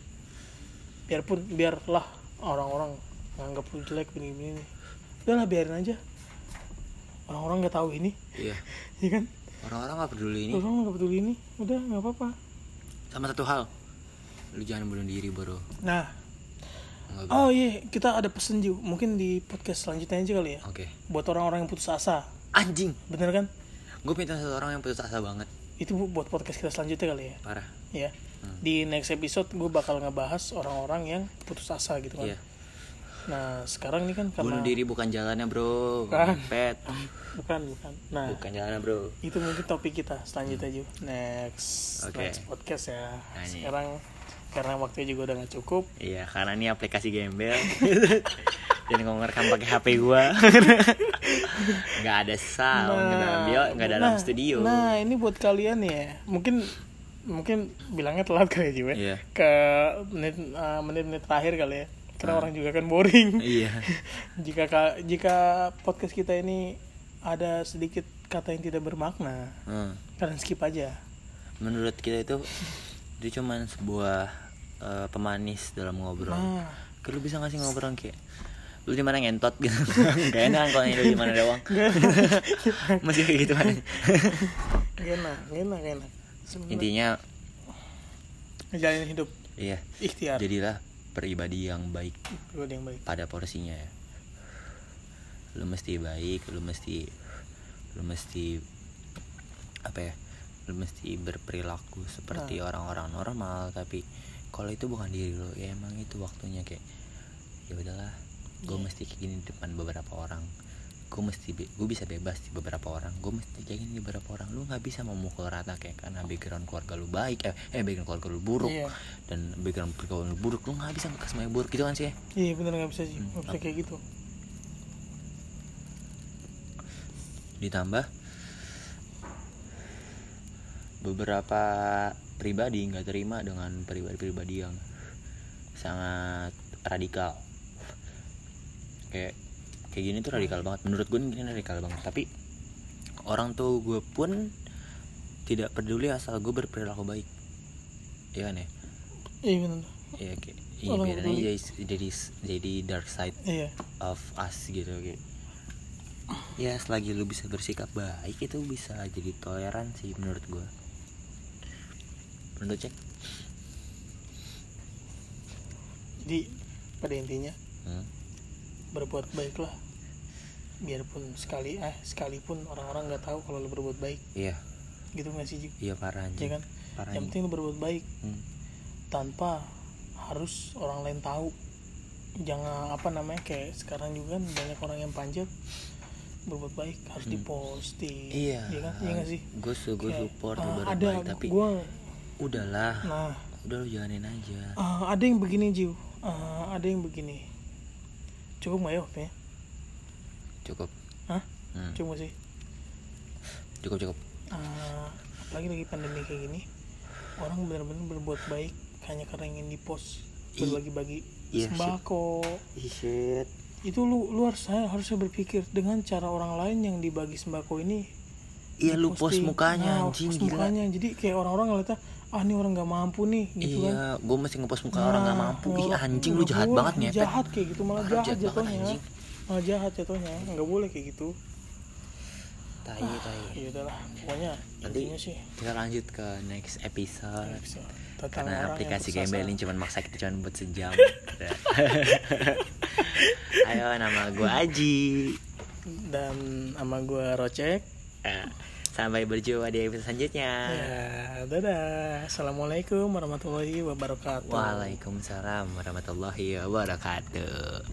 Biarpun biarlah orang-orang nganggap lu jelek begini begini udahlah biarin aja. Orang-orang nggak tahu ini. Iya. Ya kan? Orang-orang nggak peduli ini. Orang nggak peduli ini. Udah nggak apa-apa. Sama satu hal. Lu jangan bunuh diri bro. Nah. Oh iya. Kita ada pesen Ju mungkin di podcast selanjutnya aja kali ya. Oke. Buat orang-orang yang putus asa. Anjing. Bener kan gue minta satu orang yang putus asa banget. Itu bu- buat podcast kita selanjutnya kali ya? Parah. Ya Hmm. di next episode gue bakal ngebahas orang-orang yang putus asa gitu kan. Iya. Nah sekarang ini kan karena bunuh diri bukan jalannya bro. Bukan. pet. Bukan bukan. Nah bukan jalannya bro. itu mungkin topik kita selanjutnya Ju. Next Oke. next podcast ya. Anjing. sekarang karena waktunya juga udah nggak cukup. Iya karena ini aplikasi gembel. Dan gue ngerekam pakai HP gua nggak ada sound nggak dalam bio nggak dalam nah, studio. nah ini buat kalian ya. Mungkin mungkin bilangnya telat kali ya ya. Iya. ke menit uh, menit-menit terakhir kali ya. Karena orang juga kan boring. Iya. Jika ka- jika podcast kita ini ada sedikit kata yang tidak bermakna Hmm. kalian skip aja. Menurut kita itu itu cuman sebuah eh, pemanis dalam ngobrol. Nah. Kayak lu bisa ngasih ngobrol kayak lu di mana ngentot gitu. Gak enak kalau lu di mana doang. Masih kayak gitu kan gak enak gak enak gak enak intinya ngejalanin hidup. Iya. Ikhtiar. Jadilah pribadi yang baik. Gue yang baik. Pada porsinya ya. Lu mesti baik lu mesti lu mesti apa ya lu mesti berperilaku seperti orang-orang normal tapi kalau itu bukan diri lo ya emang itu waktunya kayak ya udahlah gue mesti kayak gini di depan beberapa orang. Gue mesti gue bisa bebas di beberapa orang. Gue mesti kayak gini di beberapa orang. Lu nggak bisa memukul rata kayak karena background keluarga lu baik eh, eh background keluarga lu buruk. Iya. dan background keluarga lu buruk lu nggak bisa ke semuanya buruk. Gitu kan sih? Ya iya bener nggak bisa sih. Hmm, nggak bisa kayak gitu. Ditambah beberapa pribadi nggak terima dengan pribadi-pribadi yang sangat radikal kayak kayak gini tuh radikal banget. Menurut gue ini radikal banget. Tapi orang tuh gue pun tidak peduli asal gue berperilaku baik. Iya kan ya? Iya bener iya kayak iya peduli. jadi, jadi jadi dark side iya. of us gitu kayak. Ya selagi lu bisa bersikap baik itu bisa jadi toleransi menurut gua. Menurut cek? Jadi pada intinya hmm? Berbuat baiklah biarpun sekali eh sekalipun orang-orang nggak tahu kalau lu berbuat baik. Iya. Gitu nggak sih iya parah anjing ya kan? Parah yang penting lu berbuat baik. Hmm. tanpa harus orang lain tahu. Jangan apa namanya kayak sekarang juga kan banyak orang yang panjat berbuat baik harus diposting. Iya. Ya kan? Iya nggak sih? Gue su gue support ah, lu berbuat ada baik tapi gua. udahlah. Nah. Udah lu jalanin aja. Ah, ada yang begini Jiw Ah, ada yang begini cukup nggak ya cukup. Hah? Hmm. cukup sih. Cukup cukup. Ah, apalagi lagi pandemi kayak gini orang benar-benar berbuat baik hanya karena ingin di post I- berbagi-bagi iya, sembako. Shit. Itu lu lu harus harusnya berpikir dengan cara orang lain yang dibagi sembako ini. Iya lu post mukanya Nah, anjing post gila. mukanya. Jadi kayak orang-orang ngeliatnya ah ini orang nggak mampu nih gitu kan. iya gue mesti ngepost muka orang nggak Nah, mampu. Ih anjing lu jahat banget ngepet jahat kayak gitu malah jahat jahat jatuhnya. anjing. malah jahat jatuhnya nggak boleh kayak gitu. Tai tai. ya udahlah pokoknya Nanti sih. kita lanjut ke next episode. Tentang karena aplikasi gembel ini cuma maksa kita cuma buat sejam. Ayo nama gue Aji. dan sama gue Rocek. Eh, Sampai berjumpa di episode selanjutnya. ya dadah assalamualaikum warahmatullahi wabarakatuh Waalaikumsalam warahmatullahi wabarakatuh.